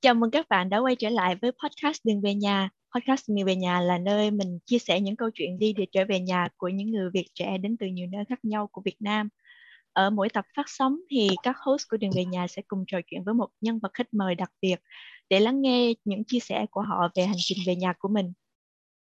Chào mừng các bạn đã quay trở lại với podcast Đường về nhà. Podcast Đường về nhà là nơi mình chia sẻ những câu chuyện đi để trở về nhà của những người Việt trẻ đến từ nhiều nơi khác nhau của Việt Nam. Ở mỗi tập phát sóng thì các host của Đường về nhà sẽ cùng trò chuyện với một nhân vật khách mời đặc biệt để lắng nghe những chia sẻ của họ về hành trình về nhà của mình.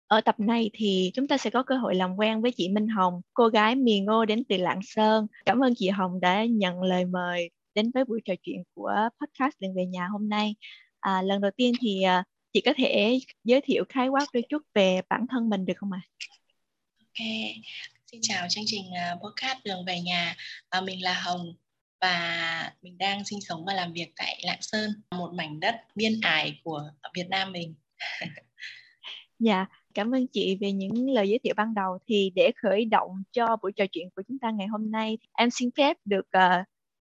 Ở tập này thì chúng ta sẽ có cơ hội làm quen với chị Minh Hồng, cô gái Mì Ngô đến từ Lạng Sơn. Cảm ơn chị Hồng đã nhận lời mời đến với buổi trò chuyện của podcast Đường về nhà hôm nay. À, lần đầu tiên thì à, chị có thể giới thiệu khái quát đôi chút về bản thân mình được không ạ? À? Ok, xin chào chương trình uh, podcast Đường về nhà. À, mình là Hồng và mình đang sinh sống và làm việc tại Lạng Sơn, một mảnh đất biên ải của Việt Nam mình. dạ, cảm ơn chị về những lời giới thiệu ban đầu. Thì để khởi động cho buổi trò chuyện của chúng ta ngày hôm nay, em xin phép được uh,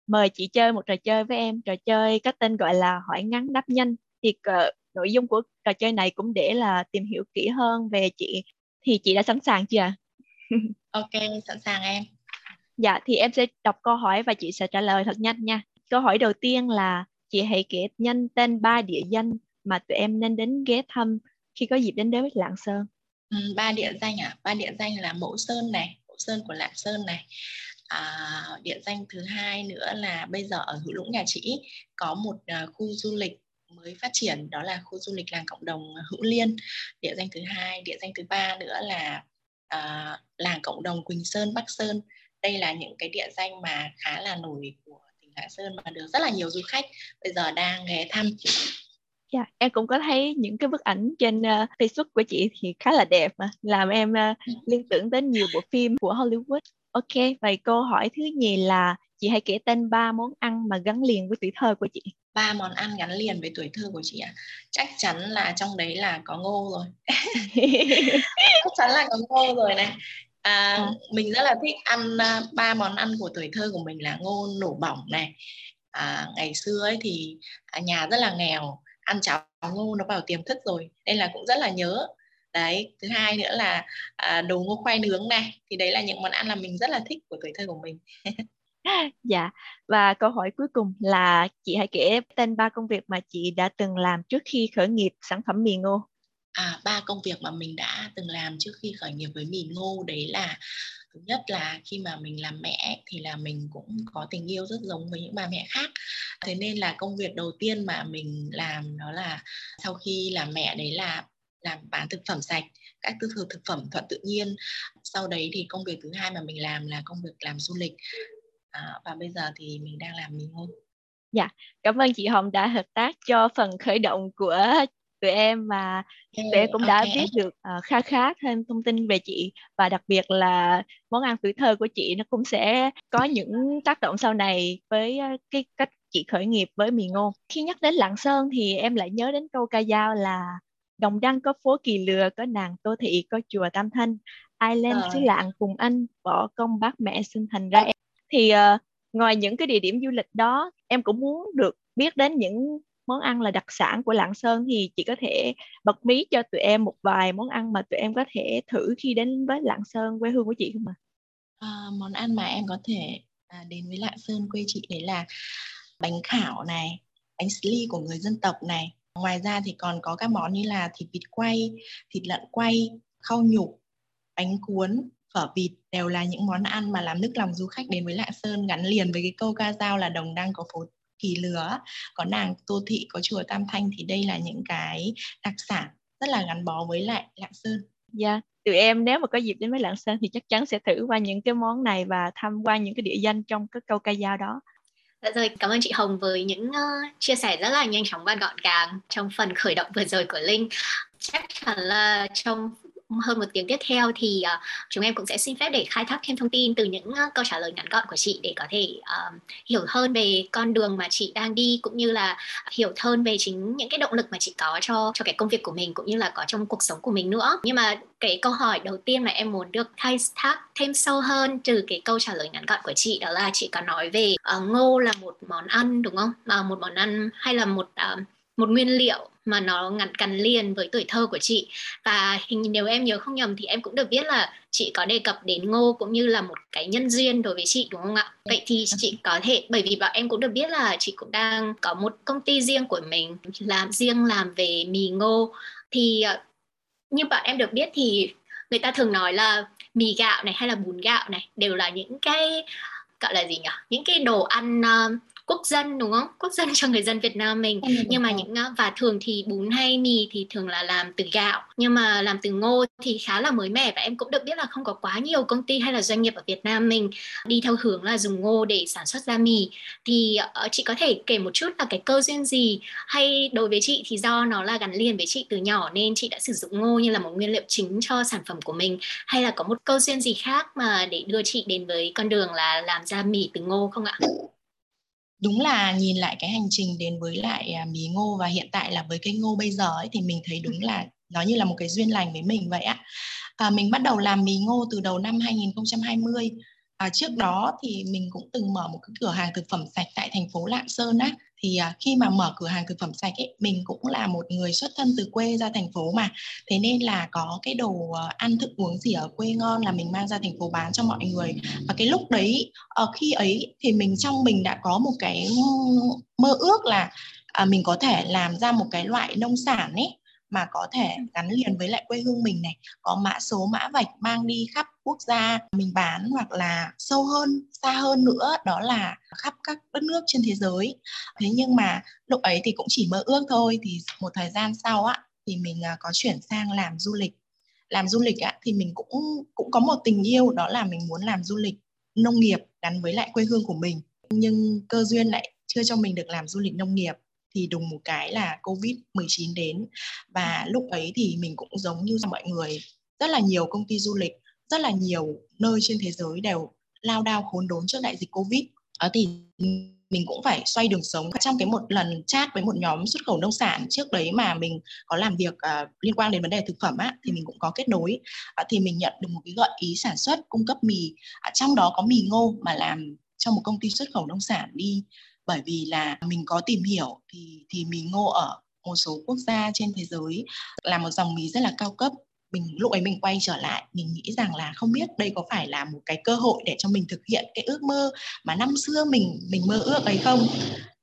mời chị chơi một trò chơi với em trò chơi có tên gọi là hỏi ngắn đáp nhanh thì uh, nội dung của trò chơi này cũng để là tìm hiểu kỹ hơn về chị thì chị đã sẵn sàng chưa ok sẵn sàng em. Dạ thì em sẽ đọc câu hỏi và chị sẽ trả lời thật nhanh nha. Câu hỏi đầu tiên là chị hãy kể nhanh tên ba địa danh mà tụi em nên đến ghé thăm khi có dịp đến đến Lạng Sơn. Ừ, ba địa danh à ba địa danh là Mẫu Sơn này Mẫu Sơn của Lạng Sơn này. À, địa danh thứ hai nữa là bây giờ ở hữu lũng nhà chị có một à, khu du lịch mới phát triển đó là khu du lịch làng cộng đồng hữu liên. Địa danh thứ hai địa danh thứ ba nữa là à, làng cộng đồng quỳnh sơn bắc sơn. Đây là những cái địa danh mà khá là nổi của tỉnh lạng sơn mà được rất là nhiều du khách bây giờ đang ghé thăm. Yeah, dạ, em cũng có thấy những cái bức ảnh trên uh, Facebook của chị thì khá là đẹp mà làm em uh, liên tưởng đến nhiều bộ phim của Hollywood. Ok, vậy câu hỏi thứ nhì là chị hãy kể tên ba món ăn mà gắn liền với tuổi thơ của chị. Ba món ăn gắn liền với tuổi thơ của chị ạ. À? Chắc chắn là trong đấy là có ngô rồi. Chắc chắn là có ngô rồi này. À, à. mình rất là thích ăn uh, ba món ăn của tuổi thơ của mình là ngô nổ bỏng này. À, ngày xưa ấy thì à, nhà rất là nghèo, ăn cháo ngô nó vào tiềm thức rồi, nên là cũng rất là nhớ đấy thứ hai nữa là à, đồ ngô khoai nướng này thì đấy là những món ăn là mình rất là thích của tuổi thơ của mình dạ. Và câu hỏi cuối cùng là chị hãy kể tên ba công việc mà chị đã từng làm trước khi khởi nghiệp sản phẩm mì ngô. À ba công việc mà mình đã từng làm trước khi khởi nghiệp với mì ngô, đấy là thứ nhất là khi mà mình làm mẹ thì là mình cũng có tình yêu rất giống với những bà mẹ khác. Thế nên là công việc đầu tiên mà mình làm đó là sau khi làm mẹ đấy là làm bán thực phẩm sạch, các tư thực phẩm thuận tự nhiên. Sau đấy thì công việc thứ hai mà mình làm là công việc làm du lịch à, và bây giờ thì mình đang làm mì ngô dạ cảm ơn chị Hồng đã hợp tác cho phần khởi động của tụi em và tụi em cũng đã okay. biết được uh, khá khá thêm thông tin về chị và đặc biệt là món ăn tuổi thơ của chị nó cũng sẽ có những tác động sau này với uh, cái cách chị khởi nghiệp với mì ngô khi nhắc đến lạng sơn thì em lại nhớ đến câu ca dao là Đồng Đăng có phố Kỳ Lừa, có nàng Tô Thị, có chùa Tam Thanh. Ai lên xứ lạng cùng anh, bỏ công bác mẹ sinh thành ra em. Thì uh, ngoài những cái địa điểm du lịch đó, em cũng muốn được biết đến những món ăn là đặc sản của Lạng Sơn thì chị có thể bật mí cho tụi em một vài món ăn mà tụi em có thể thử khi đến với Lạng Sơn quê hương của chị không ạ? À? À, món ăn mà em có thể à, đến với Lạng Sơn quê chị đấy là bánh khảo này, bánh sli của người dân tộc này, Ngoài ra thì còn có các món như là thịt vịt quay, thịt lợn quay, khâu nhục, bánh cuốn, phở vịt đều là những món ăn mà làm nức lòng du khách đến với Lạng Sơn gắn liền với cái câu ca dao là đồng đăng có phố kỳ lứa, có nàng Tô Thị, có chùa Tam Thanh thì đây là những cái đặc sản rất là gắn bó với lại Lạng Sơn. Dạ, yeah. tụi em nếu mà có dịp đến với Lạng Sơn thì chắc chắn sẽ thử qua những cái món này và tham quan những cái địa danh trong cái câu ca dao đó. Dạ rồi, cảm ơn chị Hồng với những uh, chia sẻ rất là nhanh chóng và gọn gàng trong phần khởi động vừa rồi của Linh. Chắc chắn là trong hơn một tiếng tiếp theo thì uh, chúng em cũng sẽ xin phép để khai thác thêm thông tin từ những uh, câu trả lời ngắn gọn của chị để có thể uh, hiểu hơn về con đường mà chị đang đi cũng như là hiểu hơn về chính những cái động lực mà chị có cho cho cái công việc của mình cũng như là có trong cuộc sống của mình nữa nhưng mà cái câu hỏi đầu tiên mà em muốn được khai thác thêm sâu hơn từ cái câu trả lời ngắn gọn của chị đó là chị có nói về uh, ngô là một món ăn đúng không? Mà một món ăn hay là một uh, một nguyên liệu mà nó ngắn gắn liền với tuổi thơ của chị. Và hình nếu em nhớ không nhầm thì em cũng được biết là chị có đề cập đến ngô cũng như là một cái nhân duyên đối với chị đúng không ạ? Vậy thì chị có thể bởi vì bọn em cũng được biết là chị cũng đang có một công ty riêng của mình làm riêng làm về mì ngô. Thì ờ, như bọn em được biết thì người ta thường nói là mì gạo này hay là bún gạo này đều là những cái gọi là gì nhỉ? Những cái đồ ăn uh, quốc dân đúng không? Quốc dân cho người dân Việt Nam mình. Ừ, nhưng mà những và thường thì bún hay mì thì thường là làm từ gạo. Nhưng mà làm từ ngô thì khá là mới mẻ và em cũng được biết là không có quá nhiều công ty hay là doanh nghiệp ở Việt Nam mình đi theo hướng là dùng ngô để sản xuất ra mì. Thì uh, chị có thể kể một chút là cái cơ duyên gì? Hay đối với chị thì do nó là gắn liền với chị từ nhỏ nên chị đã sử dụng ngô như là một nguyên liệu chính cho sản phẩm của mình? Hay là có một câu duyên gì khác mà để đưa chị đến với con đường là làm ra mì từ ngô không ạ? Đúng là nhìn lại cái hành trình đến với lại mí mì ngô và hiện tại là với cây ngô bây giờ ấy thì mình thấy đúng là nó như là một cái duyên lành với mình vậy ạ. À, mình bắt đầu làm mì ngô từ đầu năm 2020 à, trước đó thì mình cũng từng mở một cái cửa hàng thực phẩm sạch tại thành phố Lạng Sơn á thì à, khi mà mở cửa hàng thực phẩm sạch ấy mình cũng là một người xuất thân từ quê ra thành phố mà. Thế nên là có cái đồ ờ, ăn thức uống gì ở quê ngon là mình mang ra thành phố bán cho mọi người. Và cái lúc đấy ở khi ấy thì mình trong mình đã có một cái mơ ước là à, mình có thể làm ra một cái loại nông sản ấy mà có thể gắn liền với lại quê hương mình này. Có mã số mã vạch mang đi khắp quốc gia mình bán hoặc là sâu hơn xa hơn nữa đó là khắp các đất nước trên thế giới. Thế nhưng mà lúc ấy thì cũng chỉ mơ ước thôi thì một thời gian sau á thì mình à, có chuyển sang làm du lịch. Làm du lịch á, thì mình cũng cũng có một tình yêu đó là mình muốn làm du lịch nông nghiệp gắn với lại quê hương của mình. Nhưng cơ duyên lại chưa cho mình được làm du lịch nông nghiệp thì đùng một cái là covid 19 đến. Và lúc ấy thì mình cũng giống như mọi người rất là nhiều công ty du lịch rất là nhiều nơi trên thế giới đều lao đao khốn đốn trước đại dịch covid. Đó thì mình cũng phải xoay đường sống. Trong cái một lần chat với một nhóm xuất khẩu nông sản trước đấy mà mình có làm việc uh, liên quan đến vấn đề thực phẩm á thì mình cũng có kết nối. Uh, thì mình nhận được một cái gợi ý sản xuất cung cấp mì. Uh, trong đó có mì ngô mà làm cho một công ty xuất khẩu nông sản đi bởi vì là mình có tìm hiểu thì thì mì ngô ở một số quốc gia trên thế giới là một dòng mì rất là cao cấp. Mình, lúc ấy mình quay trở lại, mình nghĩ rằng là không biết đây có phải là một cái cơ hội để cho mình thực hiện cái ước mơ mà năm xưa mình mình mơ ước ấy không?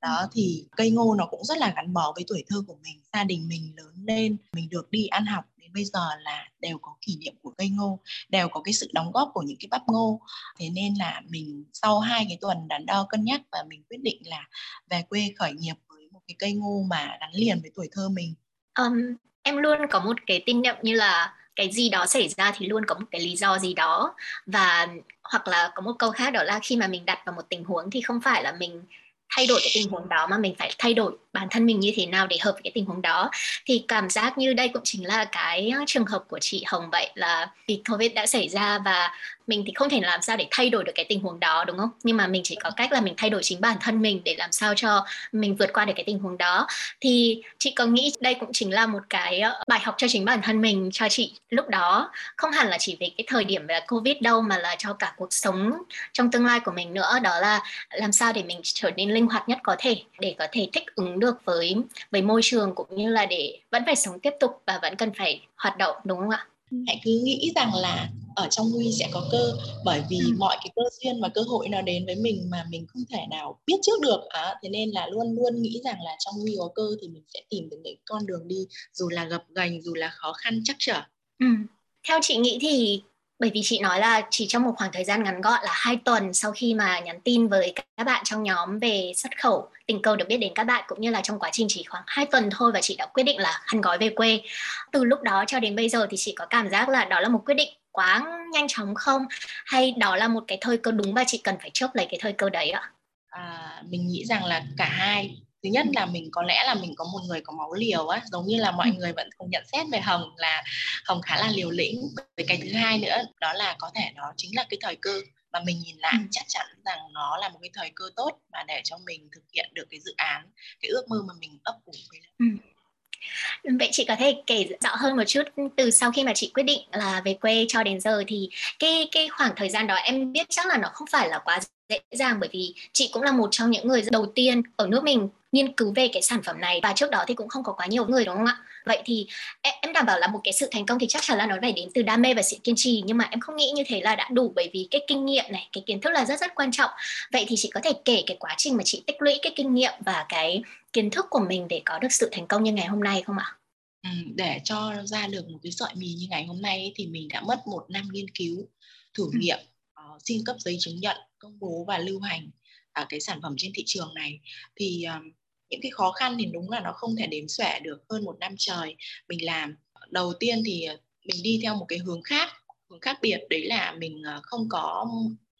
Đó, thì cây ngô nó cũng rất là gắn bó với tuổi thơ của mình. Gia đình mình lớn lên, mình được đi ăn học đến bây giờ là đều có kỷ niệm của cây ngô đều có cái sự đóng góp của những cái bắp ngô. Thế nên là mình sau hai cái tuần đắn đo cân nhắc và mình quyết định là về quê khởi nghiệp với một cái cây ngô mà gắn liền với tuổi thơ mình. Um, em luôn có một cái tin niệm như là cái gì đó xảy ra thì luôn có một cái lý do gì đó. Và hoặc là có một câu khác đó là khi mà mình đặt vào một tình huống thì không phải là mình thay đổi cái tình huống đó mà mình phải thay đổi bản thân mình như thế nào để hợp với cái tình huống đó. Thì cảm giác như đây cũng chính là cái trường hợp của chị Hồng vậy là vì Covid đã xảy ra và mình thì không thể làm sao để thay đổi được cái tình huống đó đúng không? Nhưng mà mình chỉ có cách là mình thay đổi chính bản thân mình để làm sao cho mình vượt qua được cái tình huống đó. Thì chị có nghĩ đây cũng chính là một cái bài học cho chính bản thân mình cho chị lúc đó? Không hẳn là chỉ về cái thời điểm là covid đâu mà là cho cả cuộc sống trong tương lai của mình nữa. Đó là làm sao để mình trở nên linh hoạt nhất có thể để có thể thích ứng được với với môi trường cũng như là để vẫn phải sống tiếp tục và vẫn cần phải hoạt động đúng không ạ hãy cứ nghĩ rằng là ở trong nguy sẽ có cơ bởi vì ừ. mọi cái cơ duyên và cơ hội nó đến với mình mà mình không thể nào biết trước được à, thế nên là luôn luôn nghĩ rằng là trong nguy có cơ thì mình sẽ tìm được những con đường đi dù là gập ghềnh dù là khó khăn chắc trở ừ. theo chị nghĩ thì bởi vì chị nói là chỉ trong một khoảng thời gian ngắn gọn là hai tuần sau khi mà nhắn tin với các bạn trong nhóm về xuất khẩu tình cờ được biết đến các bạn cũng như là trong quá trình chỉ khoảng hai tuần thôi và chị đã quyết định là khăn gói về quê. Từ lúc đó cho đến bây giờ thì chị có cảm giác là đó là một quyết định quá nhanh chóng không? Hay đó là một cái thời cơ đúng và chị cần phải chớp lấy cái thời cơ đấy ạ? À, mình nghĩ rằng là cả hai thứ nhất là mình có lẽ là mình có một người có máu liều á giống như là mọi ừ. người vẫn thường nhận xét về hồng là hồng khá là liều lĩnh với cái thứ hai nữa đó là có thể đó chính là cái thời cơ mà mình nhìn lại ừ. chắc chắn rằng nó là một cái thời cơ tốt mà để cho mình thực hiện được cái dự án cái ước mơ mà mình ấp ủ với ừ. Vậy chị có thể kể rõ hơn một chút từ sau khi mà chị quyết định là về quê cho đến giờ thì cái cái khoảng thời gian đó em biết chắc là nó không phải là quá dễ dàng bởi vì chị cũng là một trong những người đầu tiên ở nước mình nghiên cứu về cái sản phẩm này và trước đó thì cũng không có quá nhiều người đúng không ạ? Vậy thì em, đảm bảo là một cái sự thành công thì chắc chắn là nó phải đến từ đam mê và sự kiên trì nhưng mà em không nghĩ như thế là đã đủ bởi vì cái kinh nghiệm này, cái kiến thức là rất rất quan trọng. Vậy thì chị có thể kể cái quá trình mà chị tích lũy cái kinh nghiệm và cái kiến thức của mình để có được sự thành công như ngày hôm nay không ạ? Ừ, để cho ra được một cái sợi mì như ngày hôm nay thì mình đã mất một năm nghiên cứu thử ừ. nghiệm uh, xin cấp giấy chứng nhận công bố và lưu hành uh, cái sản phẩm trên thị trường này thì uh, những cái khó khăn thì đúng là nó không thể đếm xuể được hơn một năm trời. Mình làm đầu tiên thì ờ, mình đi theo một cái hướng khác hướng khác biệt. Đấy là mình ờ, không có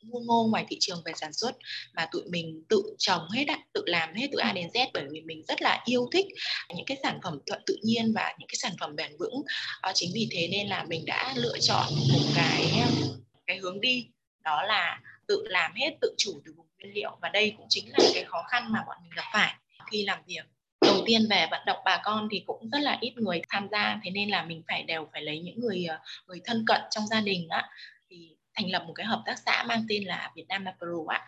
mua ngô ngoài thị trường về sản xuất mà tụi mình tự trồng hết á, tự làm hết từ A đến Z bởi vì mình rất là yêu thích những cái sản phẩm thuận tự nhiên và những cái sản phẩm bền vững. À, chính vì thế nên là mình đã lựa chọn một cái cái hướng đi đó là tự làm hết tự chủ từ vùng nguyên liệu. Và đây cũng chính là cái khó khăn mà bọn mình gặp phải khi làm việc. Đầu tiên về vận động bà con thì cũng rất là ít người tham gia thế nên là mình phải đều phải lấy những người ờ, người thân cận trong gia đình á. Thì thành lập một cái hợp tác xã mang tên là Việt Nam Apro á.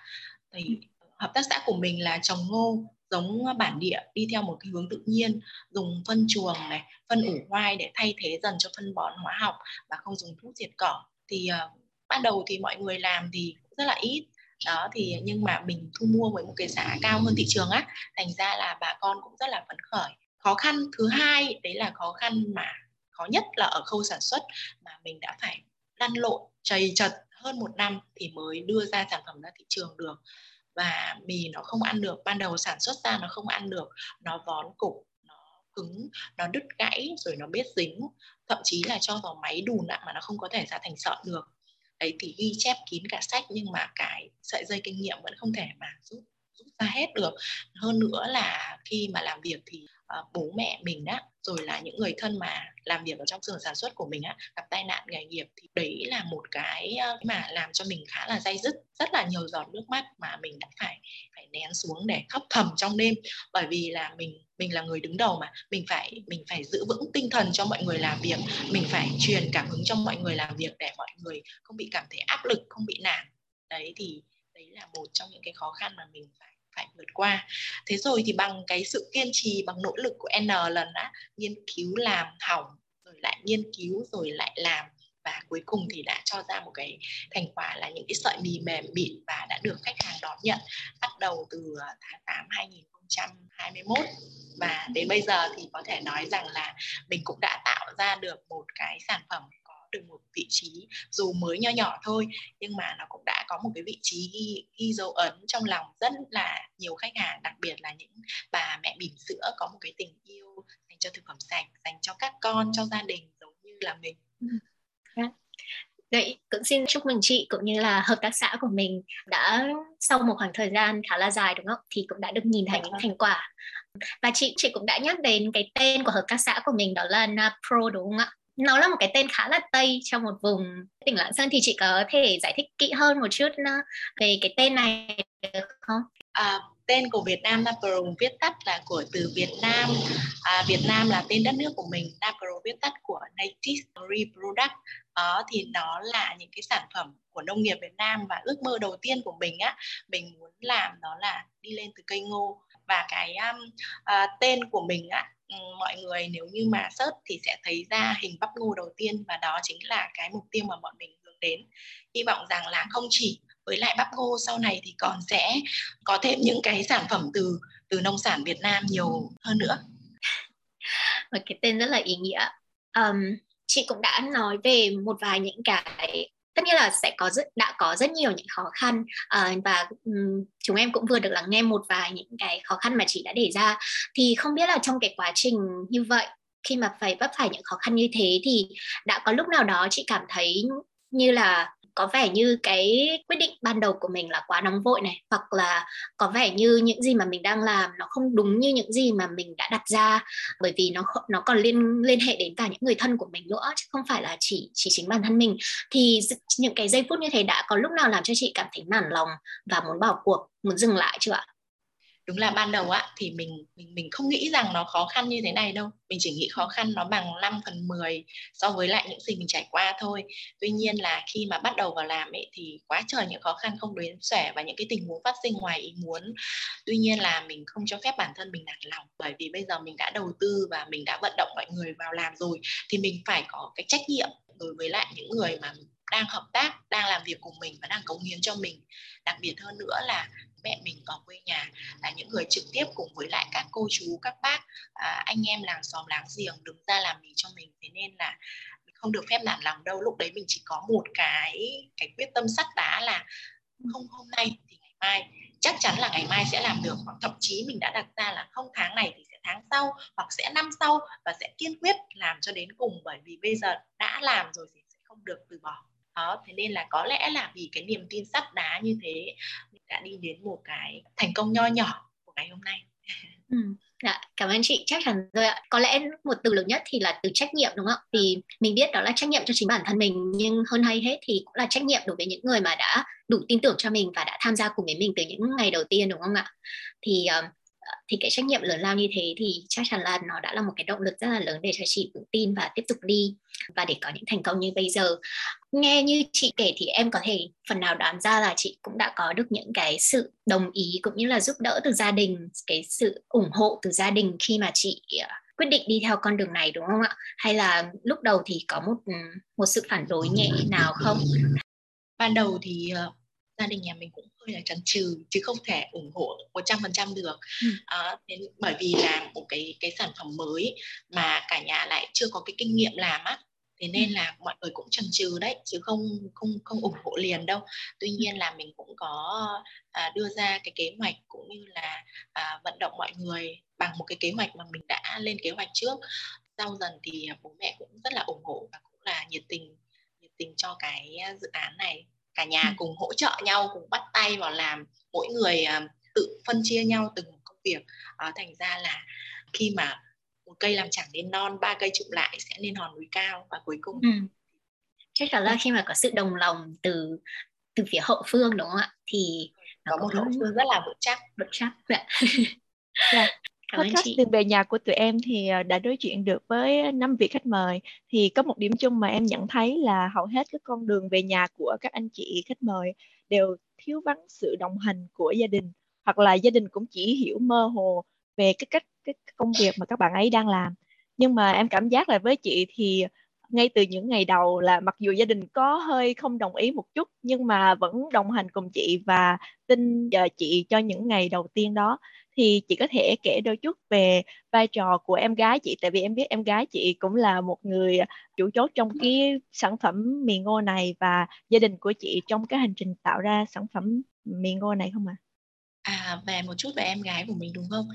Thì hợp tác xã của mình là trồng ngô giống bản địa đi theo một cái hướng tự nhiên dùng phân chuồng này phân ủ hoai để thay thế dần cho phân bón hóa học và không dùng thuốc diệt cỏ. Thì uh, ban đầu thì mọi người làm thì rất là ít đó, thì nhưng mà mình thu mua với một cái giá cao hơn thị trường á, thành ra là bà con cũng rất là phấn khởi. Khó khăn thứ hai, đấy là khó khăn mà khó nhất là ở khâu sản xuất mà mình đã phải lăn lộn chầy chật hơn một năm thì mới đưa ra sản phẩm ra thị trường được. Và mì nó không ăn được, ban đầu sản xuất ra nó không ăn được, nó vón cục, nó cứng, nó đứt gãy, rồi nó biết dính, thậm chí là cho vào máy đùn ạ mà nó không có thể ra thành sợi được đấy, thì ghi chép kín cả sách nhưng mà cái sợi dây kinh nghiệm vẫn không thể mà rút rút ra hết được. Hơn nữa là khi mà làm việc thì uh, bố mẹ mình đó rồi là những người thân mà làm việc ở trong xưởng sản xuất của mình á gặp tai nạn nghề nghiệp thì đấy là một cái ờ, mà làm cho mình khá là dây dứt rất là nhiều giọt nước mắt mà mình đã phải phải nén xuống để khóc thầm trong đêm. Bởi vì là mình mình là người đứng đầu mà mình phải mình phải giữ vững tinh thần cho mọi người làm việc mình phải truyền cảm hứng cho mọi người làm việc để mọi người không bị cảm thấy áp lực không bị nản. Đấy thì đấy là một trong những cái khó khăn mà mình phải phải vượt qua. Thế rồi thì bằng cái sự kiên trì, bằng nỗ lực của n lần đã nghiên cứu làm hỏng, rồi lại nghiên cứu, rồi lại làm, và cuối cùng thì đã cho ra một cái thành quả là những cái sợi mì mềm mịn và đã được khách hàng đón nhận, bắt đầu từ ờ, tháng 8 2021 và đến bây giờ thì có thể nói rằng là mình cũng đã tạo ra được một cái sản phẩm được một vị trí dù mới nho nhỏ thôi nhưng mà nó cũng đã có một cái vị trí ghi, ghi dấu ấn trong lòng rất là nhiều khách hàng đặc biệt là những bà mẹ bỉm sữa có một cái tình yêu dành cho thực phẩm sạch dành cho các con cho gia đình giống như là mình ừ. Vậy cũng xin chúc mừng chị cũng như là hợp tác xã của mình đã sau một khoảng thời gian khá là dài đúng không? Thì cũng đã được nhìn thấy những vâng. thành quả. Và chị chị cũng đã nhắc đến cái tên của hợp tác xã của mình đó là Napro đúng không ạ? Nó là một cái tên khá là tây trong một vùng. Tỉnh Lạng Sơn thì chị có thể giải thích kỹ hơn một chút về cái tên này được không? À, tên của Việt Nam Naprong viết tắt là của từ Việt Nam. À, Việt Nam là tên đất nước của mình Naprong viết tắt của Native Reproduct. Đó thì nó là những cái sản phẩm của nông nghiệp Việt Nam và ước mơ đầu tiên của mình á. Mình muốn làm đó là đi lên từ cây ngô. Và cái um, uh, tên của mình á Ừ, mọi người nếu như mà search thì sẽ thấy ra hình bắp ngô đầu tiên và đó chính là cái mục tiêu mà bọn mình hướng đến. Hy vọng rằng là không chỉ với lại bắp ngô sau này thì còn sẽ có thêm những cái sản phẩm từ từ nông sản Việt Nam nhiều hơn nữa. Một cái tên rất là ý nghĩa. Um, chị cũng đã nói về một vài những cái tất nhiên là sẽ có rất đã có rất nhiều những khó khăn uh, và um, chúng em cũng vừa được lắng nghe một vài những cái khó khăn mà chị đã đề ra. Thì không biết là trong cái quá trình như vậy khi mà phải vấp phải những khó khăn như thế thì đã có lúc nào đó chị cảm thấy như là có vẻ như cái quyết định ban đầu của mình là quá nóng vội này, hoặc là có vẻ như những gì mà mình đang làm nó không đúng như những gì mà mình đã đặt ra, bởi vì nó nó còn liên liên hệ đến cả những người thân của mình nữa, chứ không phải là chỉ chỉ chính bản thân mình. Thì những cái giây phút như thế đã có lúc nào làm cho chị cảm thấy nản lòng và muốn bỏ cuộc, muốn dừng lại chưa ạ? Đúng là ban đầu á, thì mình mình mình không nghĩ rằng nó khó khăn như thế này đâu. Mình chỉ nghĩ khó khăn nó bằng 5 phần 10 so với lại những gì mình trải qua thôi. Tuy nhiên là khi mà bắt đầu vào làm ấy, thì quá trời những khó khăn không đếm xẻ và những cái tình huống phát sinh ngoài ý muốn. Tuy nhiên là mình không cho phép bản thân mình nản lòng, bởi vì bây giờ mình đã đầu tư và mình đã vận động mọi người vào làm rồi, thì mình phải có cái trách nhiệm đối với lại những người mà đang hợp tác, đang làm việc cùng mình và đang cống hiến cho mình đặc biệt hơn nữa là mẹ mình ở quê nhà là những người trực tiếp cùng với lại các cô chú các bác à, anh em làng xóm láng giềng đứng ra làm mình cho mình. Thế nên là mình không được phép nản lòng đâu. Lúc đấy mình chỉ có một cái cái quyết tâm sắt đá là không hôm nay thì ngày mai chắc chắn là ngày mai sẽ làm được. Hoặc thậm chí mình đã đặt ra là không tháng này thì sẽ tháng sau hoặc sẽ năm sau và sẽ kiên quyết làm cho đến cùng. Bởi vì bây giờ đã làm rồi thì sẽ không được từ bỏ đó thế nên là có lẽ là vì cái niềm tin sắt đá như thế mình đã đi đến một cái thành công nho nhỏ của ngày hôm nay ừ. Dạ, cảm ơn chị chắc chắn rồi ạ. Có lẽ một từ lớn nhất thì là từ trách nhiệm đúng không ạ? Vì mình biết đó là trách nhiệm cho chính bản thân mình nhưng hơn hay hết thì cũng là trách nhiệm đối với những người mà đã đủ tin tưởng cho mình và đã tham gia cùng với mình từ những ngày đầu tiên đúng không ạ? Thì uh, thì cái trách nhiệm lớn lao như thế thì chắc chắn là nó đã là một cái động lực rất là lớn để cho chị tự tin và tiếp tục đi và để có những thành công như bây giờ. Nghe như chị kể thì em có thể phần nào đoán ra là chị cũng đã có được những cái sự đồng ý cũng như là giúp đỡ từ gia đình cái sự ủng hộ từ gia đình khi mà chị à, quyết định đi theo con đường này đúng không ạ? Hay là lúc đầu thì có một ừ, một sự phản đối nhẹ nào không? Ban đầu thì uh, gia đình nhà mình cũng hơi là chần chừ chứ không thể ủng hộ 100% được ừ. à, nên bởi vì là một cái cái sản phẩm mới mà cả nhà lại chưa có cái kinh nghiệm làm á thế nên ừ. là mọi người cũng chần chừ đấy chứ không không không ủng hộ liền đâu tuy ừ. nhiên là mình cũng có à, đưa ra cái kế hoạch cũng như là à, vận động mọi người bằng một cái kế hoạch mà mình đã lên kế hoạch trước sau dần thì bố mẹ cũng rất là ủng hộ và cũng là nhiệt tình nhiệt tình cho cái dự án này cả nhà ừ. cùng hỗ trợ nhau cùng bắt tay vào làm mỗi người uh, tự phân chia nhau từng công việc. Uh, thành ra là khi mà một cây làm chẳng nên non ba cây chụm lại sẽ lên hòn núi cao. Và cuối cùng ừ. chắc chắn là khi mà có sự đồng lòng từ từ phía hậu phương đúng không ạ? Thì có một hậu phương rất là vững chắc. vững chắc. Dạ. Cảm podcast đường về nhà của tụi em thì ờ, đã đối chuyện được với năm vị khách mời. Thì có một điểm chung mà em nhận thấy là hầu hết các con đường về nhà của các anh chị khách mời đều thiếu vắng sự đồng hành của gia đình hoặc là gia đình cũng chỉ hiểu mơ hồ về cái cách cái công việc mà các bạn ấy đang làm. Nhưng mà em cảm giác là với chị thì ngay từ những ngày đầu là mặc dù gia đình có hơi không đồng ý một chút nhưng mà vẫn đồng hành cùng chị và tin giờ chị cho những ngày đầu tiên đó thì chị có thể kể đôi chút về vai trò của em gái chị tại vì em biết em gái chị cũng là một người chủ chốt trong cái sản phẩm mì ngô này và gia đình của chị trong cái hành trình tạo ra sản phẩm mì ngô này không ạ? À? À, về một chút về em gái của mình đúng không?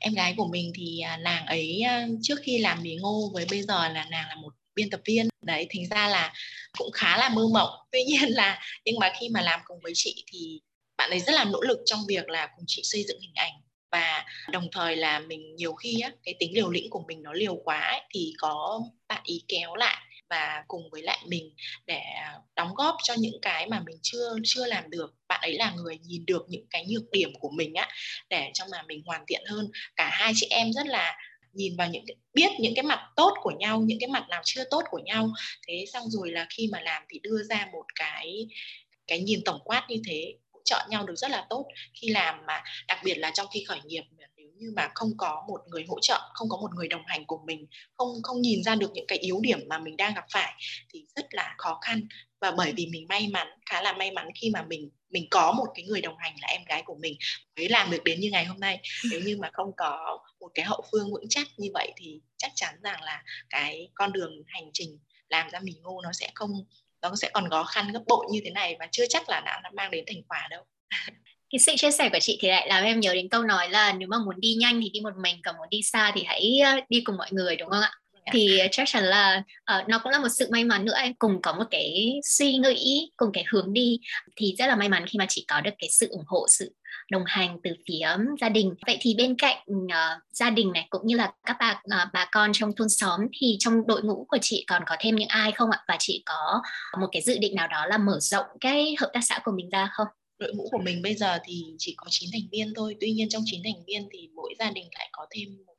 Em gái của mình thì à, nàng ấy à, trước khi làm mì ngô với bây giờ là nàng là một biên tập viên. Đấy thành ra là cũng khá là mơ mộng. Tuy nhiên là nhưng mà khi mà làm cùng với chị thì bạn ấy rất là nỗ lực trong việc là cùng chị xây dựng hình ảnh. Và đồng thời là mình nhiều khi á cái tính liều lĩnh của mình nó liều quá ấy, thì có bạn ý kéo lại và cùng với lại mình để đóng góp cho những cái mà mình chưa chưa làm được. Bạn ấy là người nhìn được những cái nhược điểm của mình á để cho mà mình hoàn thiện hơn. Cả hai chị em rất là nhìn vào những cái, biết những cái mặt tốt của nhau những cái mặt nào chưa tốt của nhau. Thế xong rồi là khi mà làm thì đưa ra một cái cái nhìn tổng quát như thế hỗ trợ nhau được rất là tốt. Khi làm mà đặc biệt là trong khi khởi nghiệp nếu như mà không có một người hỗ trợ không có một người đồng hành cùng mình không không nhìn ra được những cái yếu điểm mà mình đang gặp phải thì rất là khó khăn và bởi vì mình may mắn, khá là may mắn khi mà mình mình có một cái người đồng hành là em gái của mình. Mới làm được đến như ngày hôm nay. Nếu như mà không có một cái hậu phương vững chắc như vậy thì chắc chắn rằng là cái con đường hành trình làm ra mì ngô nó sẽ không, nó sẽ còn khó khăn gấp bội như thế này và chưa chắc là nó đã mang đến thành quả đâu. Cái sự chia sẻ của chị thì lại làm em nhớ đến câu nói là nếu mà muốn đi nhanh thì đi một mình, còn muốn đi xa thì hãy ờ, đi cùng mọi người, đúng không ạ? Thì chắc chắn là uh, nó cũng là một sự may mắn nữa em cùng có một cái suy nghĩ cùng cái hướng đi thì rất là may mắn khi mà chị có được cái sự ủng hộ sự đồng hành từ phía gia đình. Vậy thì bên cạnh uh, gia đình này cũng như là các bà uh, bà con trong thôn xóm thì trong đội ngũ của chị còn có thêm những ai không ạ? Và chị có một cái dự định nào đó là mở rộng cái hợp tác xã của mình ra không? Đội ngũ của mình bây giờ thì chỉ có 9 thành viên thôi. Tuy nhiên trong 9 thành viên thì mỗi gia đình lại có thêm một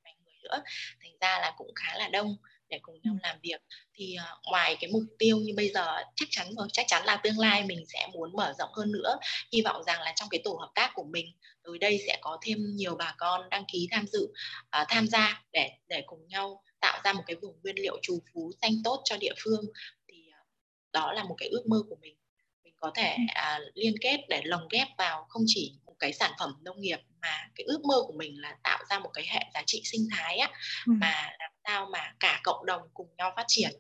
nữa. Thành ra là cũng khá là đông để cùng nhau làm việc. Thì uh, ngoài cái mục tiêu như bây giờ chắc chắn rồi chắc chắn là tương lai mình sẽ muốn mở rộng hơn nữa. Hy vọng rằng là trong cái tổ hợp tác của mình tới đây sẽ có thêm nhiều bà con đăng ký tham dự uh, tham gia để để cùng nhau tạo ra một cái vùng nguyên liệu trù phú xanh tốt cho địa phương. Thì uh, đó là một cái ước mơ của mình. Mình có thể uh, liên kết để lồng ghép vào không chỉ cái sản phẩm nông nghiệp mà cái ước mơ của mình là tạo ra một cái hệ giá trị sinh thái á ừ. mà làm sao mà cả cộng đồng cùng nhau phát triển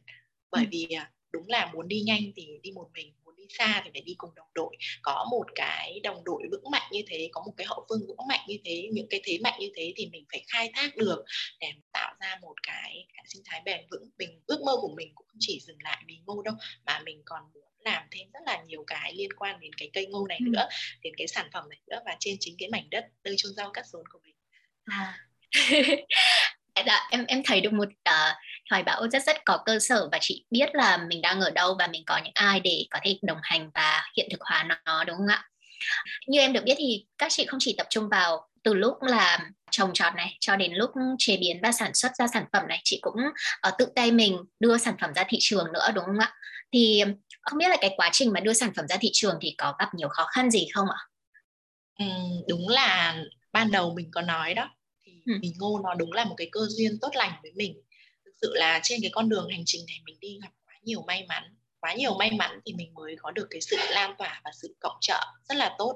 bởi ừ. vì à, đúng là muốn đi nhanh thì đi một mình muốn đi xa thì phải đi cùng đồng đội có một cái đồng đội vững mạnh như thế có một cái hậu phương vững mạnh như thế những cái thế mạnh như thế thì mình phải khai thác được để ra một cái hệ sinh thái bền vững mình ước mơ của mình cũng không chỉ dừng lại vì ngô đâu mà mình còn muốn làm thêm rất là nhiều cái liên quan đến cái cây ngô này ừ. nữa đến cái sản phẩm này nữa và trên chính cái mảnh đất nơi chôn rau cắt rốn của mình à. Đã, em em thấy được một uh, hoài bão rất rất có cơ sở và chị biết là mình đang ở đâu và mình có những ai để có thể đồng hành và hiện thực hóa nó đúng không ạ? Như em được biết thì các chị không chỉ tập trung vào từ lúc là trồng trọt này cho đến lúc chế biến và sản xuất ra sản phẩm này chị cũng uh, tự tay mình đưa sản phẩm ra thị trường nữa đúng không ạ? Thì không biết là cái quá trình mà đưa sản phẩm ra thị trường thì có gặp nhiều khó khăn gì không ạ? Ừ, đúng là ban đầu mình có nói đó thì ừ. mình ngô nó đúng là một cái cơ duyên tốt lành với mình thực sự là trên cái con đường hành trình này mình đi gặp quá nhiều may mắn quá nhiều may mắn thì mình mới có được cái sự lan tỏa và sự cộng trợ, rất là tốt.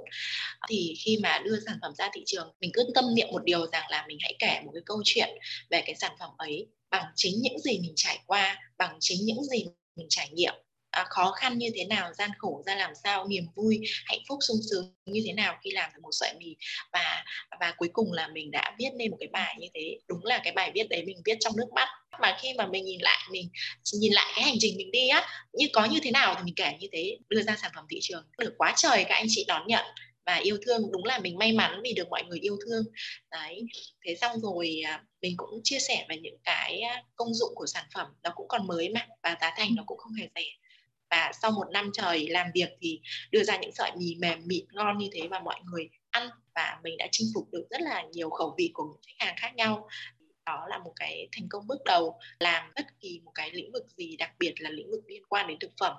Thì khi mà đưa sản phẩm ra thị trường, mình cứ tâm niệm một điều rằng là mình hãy kể một cái câu chuyện về cái sản phẩm ấy bằng chính những gì mình trải qua, bằng chính những gì mình trải nghiệm à, khó khăn như thế nào gian khổ ra làm sao niềm vui hạnh phúc sung sướng như thế nào khi làm được một sợi mì. Và và cuối cùng là mình đã viết nên một cái bài như thế đúng là cái bài viết đấy mình viết trong nước mắt. Mà khi mà mình nhìn lại mình nhìn lại cái hành trình mình đi á như có như thế nào thì mình kể như thế đưa ra sản phẩm thị trường. Được quá trời các anh chị đón nhận và yêu thương đúng là mình may mắn vì được mọi người yêu thương. Đấy thế xong rồi à, mình cũng chia sẻ về những cái à, công dụng của sản phẩm nó cũng còn mới mà và giá thành nó cũng không hề rẻ và sau một năm trời làm việc thì đưa ra những sợi mì mềm mịn ngon như thế và mọi người ăn và mình đã chinh phục được rất là nhiều khẩu vị của khách hàng khác nhau. Đó là một cái thành công bước đầu làm bất kỳ một cái lĩnh vực gì đặc biệt là lĩnh vực liên quan đến thực phẩm.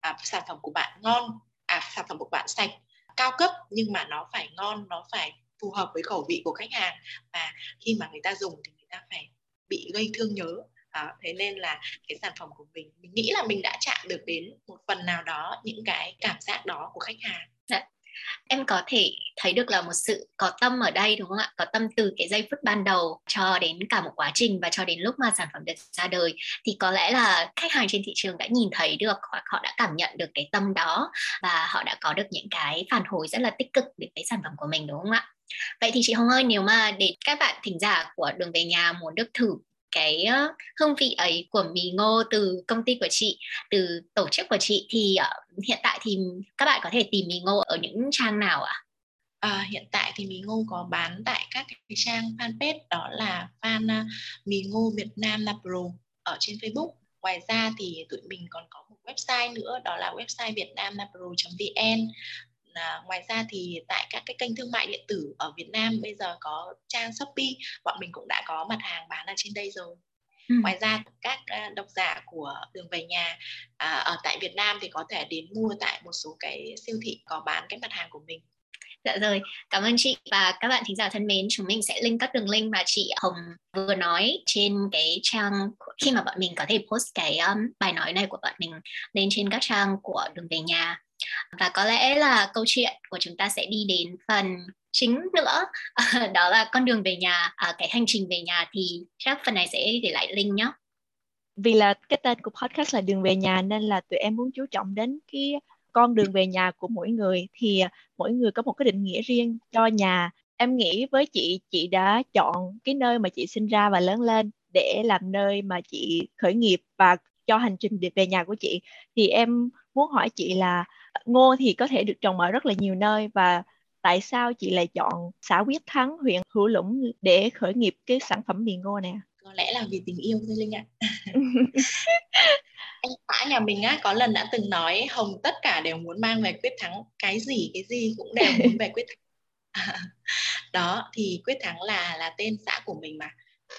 À, sản phẩm của bạn ngon à sản phẩm của bạn sạch cao cấp nhưng mà nó phải ngon nó phải phù hợp với khẩu vị của khách hàng. Và khi mà người ta dùng thì người ta phải bị gây thương nhớ đó, thế nên là cái sản phẩm của mình mình nghĩ là mình đã chạm được đến một phần nào đó những cái cảm giác đó của khách hàng. Dạ. em có thể thấy được là một sự có tâm ở đây đúng không ạ? Có tâm từ cái giây phút ban đầu cho đến cả một quá trình và cho đến lúc mà sản phẩm được ra đời. Thì có lẽ là khách hàng trên thị trường đã nhìn thấy được hoặc họ đã cảm nhận được cái tâm đó và họ đã có được những cái phản hồi rất là tích cực về cái sản phẩm của mình đúng không ạ? Vậy thì chị Hồng ơi, nếu mà để các bạn thính giả của Đường về nhà muốn được thử cái hương vị ấy của mì ngô từ công ty của chị từ tổ chức của chị thì uh, hiện tại thì các bạn có thể tìm mì ngô ở những trang nào ạ? À? À, hiện tại thì mì ngô có bán tại các cái trang fanpage đó là fan uh, mì ngô Việt Nam Napro ở trên Facebook. Ngoài ra thì tụi mình còn có một website nữa đó là website vietnamnapro.vn à, ngoài ra thì tại các cái kênh thương mại điện tử ở Việt Nam bây giờ có trang Shopee bọn mình cũng đã có mặt hàng bán ở trên đây rồi. Ừ. ngoài ra các uh, độc giả của đường về nhà uh, ở tại Việt Nam thì có thể đến mua tại một số cái siêu thị có bán cái mặt hàng của mình. Dạ rồi, cảm ơn chị. Và các bạn thính giả thân mến, chúng mình sẽ link các đường link mà chị Hồng vừa nói trên cái trang khi mà bọn mình có thể post cái um, bài nói này của bọn mình lên trên các trang của đường về nhà và có lẽ là câu chuyện của chúng ta sẽ đi đến phần chính nữa. Đó là con đường về nhà à, cái hành trình về nhà thì chắc phần này sẽ để lại link nhé. Vì là cái tên của podcast là đường về nhà nên là tụi em muốn chú trọng đến cái con đường về nhà của mỗi người. Thì à, mỗi người có một cái định nghĩa riêng cho nhà. Em nghĩ với chị chị đã chọn cái nơi mà chị sinh ra và lớn lên để làm nơi mà chị khởi nghiệp và cho hành trình về nhà của chị. Thì em muốn hỏi chị là ngô thì có thể được trồng ở rất là nhiều nơi và tại sao chị lại chọn xã Quyết Thắng, huyện Hữu Lũng để khởi nghiệp cái sản phẩm mì ngô này? Có lẽ là vì tình yêu thôi Linh ạ. anh xã nhà mình á có lần đã từng nói Hồng tất cả đều muốn mang về Quyết Thắng, cái gì cái gì cũng đều muốn về Quyết Thắng. đó thì Quyết Thắng là là tên xã của mình mà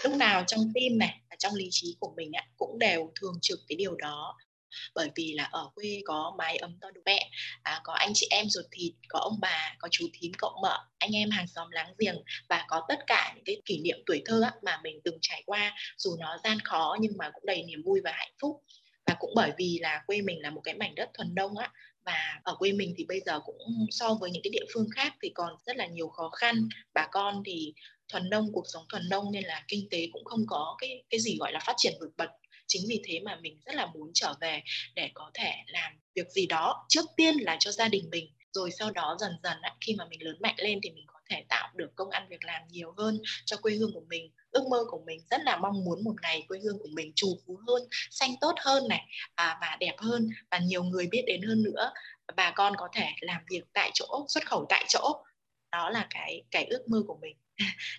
lúc nào trong tim này và trong lý trí của mình á, cũng đều thường trực cái điều đó bởi vì là ở quê có mái ấm to đủ mẹ à, có anh chị em ruột thịt có ông bà có chú thím cậu mợ anh em hàng xóm láng giềng và có tất cả những cái kỷ niệm tuổi thơ á, mà mình từng trải qua. Dù nó gian khó nhưng mà cũng đầy niềm vui và hạnh phúc. Và cũng bởi vì là quê mình là một cái mảnh đất thuần đông á và ở quê mình thì bây giờ cũng so với những cái địa phương khác thì còn rất là nhiều khó khăn. Bà con thì thuần nông cuộc sống thuần nông nên là kinh tế cũng không có cái cái gì gọi là phát triển vượt bậc chính vì thế mà mình rất là muốn trở về để có thể làm việc gì đó trước tiên là cho gia đình mình. Rồi sau đó dần dần khi mà mình lớn mạnh lên thì mình có thể tạo được công ăn việc làm nhiều hơn cho quê hương của mình. Ước mơ của mình rất là mong muốn một ngày quê hương của mình trù phú hơn xanh tốt hơn này à, và đẹp hơn và nhiều người biết đến hơn nữa. Bà con có thể làm việc tại chỗ xuất khẩu tại chỗ. Đó là cái cái ước mơ của mình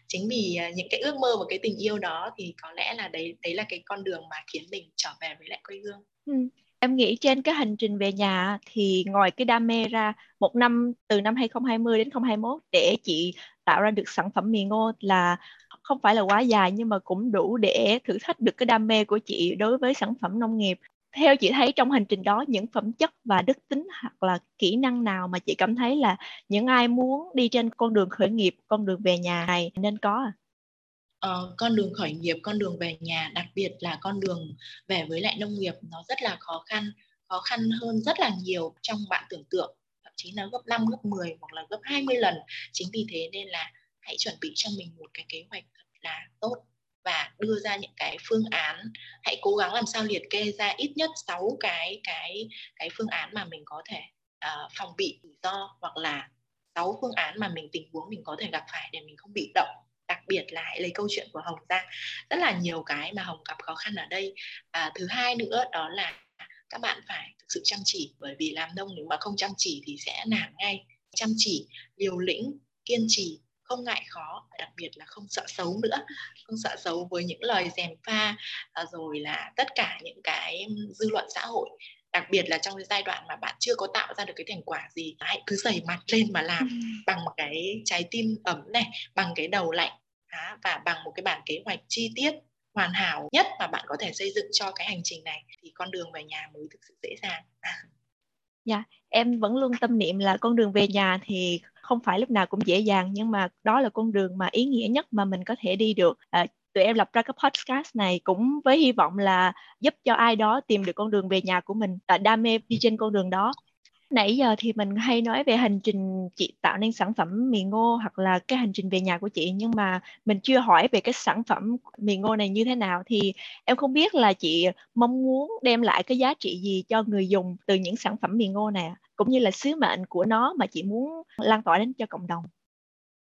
chính vì à, những cái ước mơ và cái tình yêu đó thì có lẽ là đấy đấy là cái con đường mà khiến mình trở về với lại quê hương ừ. Em nghĩ trên cái hành trình về nhà thì ngoài cái đam mê ra một năm, từ năm 2020 đến 2021 để chị tạo ra được sản phẩm mì ngô là không phải là quá dài nhưng mà cũng đủ để thử thách được cái đam mê của chị đối với sản phẩm nông nghiệp theo chị thấy trong hành trình đó những phẩm chất và đức tính hoặc là kỹ năng nào mà chị cảm thấy là những ai muốn đi trên con đường khởi nghiệp con đường về nhà này nên có à? Ờ, con đường khởi nghiệp con đường về nhà đặc biệt là con đường về với lại nông nghiệp nó rất là khó khăn khó khăn hơn rất là nhiều trong bạn tưởng tượng. Thậm chí là gấp 5, gấp 10 hoặc là gấp 20 lần. Chính vì thế nên là hãy chuẩn bị cho mình một cái kế hoạch thật là tốt và đưa ra những cái phương án. Hãy cố gắng làm sao liệt kê ra ít nhất 6 cái cái cái phương án mà mình có thể uh, phòng bị rủi ro hoặc là 6 phương án mà mình tình huống mình có thể gặp phải để mình không bị động. Đặc biệt là hãy lấy câu chuyện của Hồng ra. Rất là nhiều cái mà Hồng gặp khó khăn ở đây. À, thứ hai nữa đó là các bạn phải thực sự chăm chỉ bởi vì làm nông nếu mà không chăm chỉ thì sẽ nản ngay. Chăm chỉ liều lĩnh kiên trì không ngại khó đặc biệt là không sợ xấu nữa. Không sợ xấu với những lời dèm pha à, rồi là tất cả những cái dư luận xã hội. Đặc biệt là trong cái giai đoạn mà bạn chưa có tạo ra được cái thành quả gì hãy cứ dày mặt lên mà làm bằng một cái trái tim ấm này bằng cái đầu lạnh và bằng một cái bản kế hoạch chi tiết hoàn hảo nhất mà bạn có thể xây dựng cho cái hành trình này. Thì con đường về nhà mới thực sự dễ dàng. Dạ, yeah, em vẫn luôn tâm niệm là con đường về nhà thì không phải lúc nào cũng dễ dàng nhưng mà đó là con đường mà ý nghĩa nhất mà mình có thể đi được. À, tụi em lập ra cái podcast này cũng với hy vọng là giúp cho ai đó tìm được con đường về nhà của mình à, đam mê đi trên con đường đó nãy giờ thì mình hay nói về hành trình chị tạo nên sản phẩm mì ngô hoặc là cái hành trình về nhà của chị nhưng mà mình chưa hỏi về cái sản phẩm mì ngô này như thế nào. Thì em không biết là chị mong muốn đem lại cái giá trị gì cho người dùng từ những sản phẩm mì ngô này cũng như là sứ mệnh của nó mà chị muốn lan tỏa đến cho cộng đồng.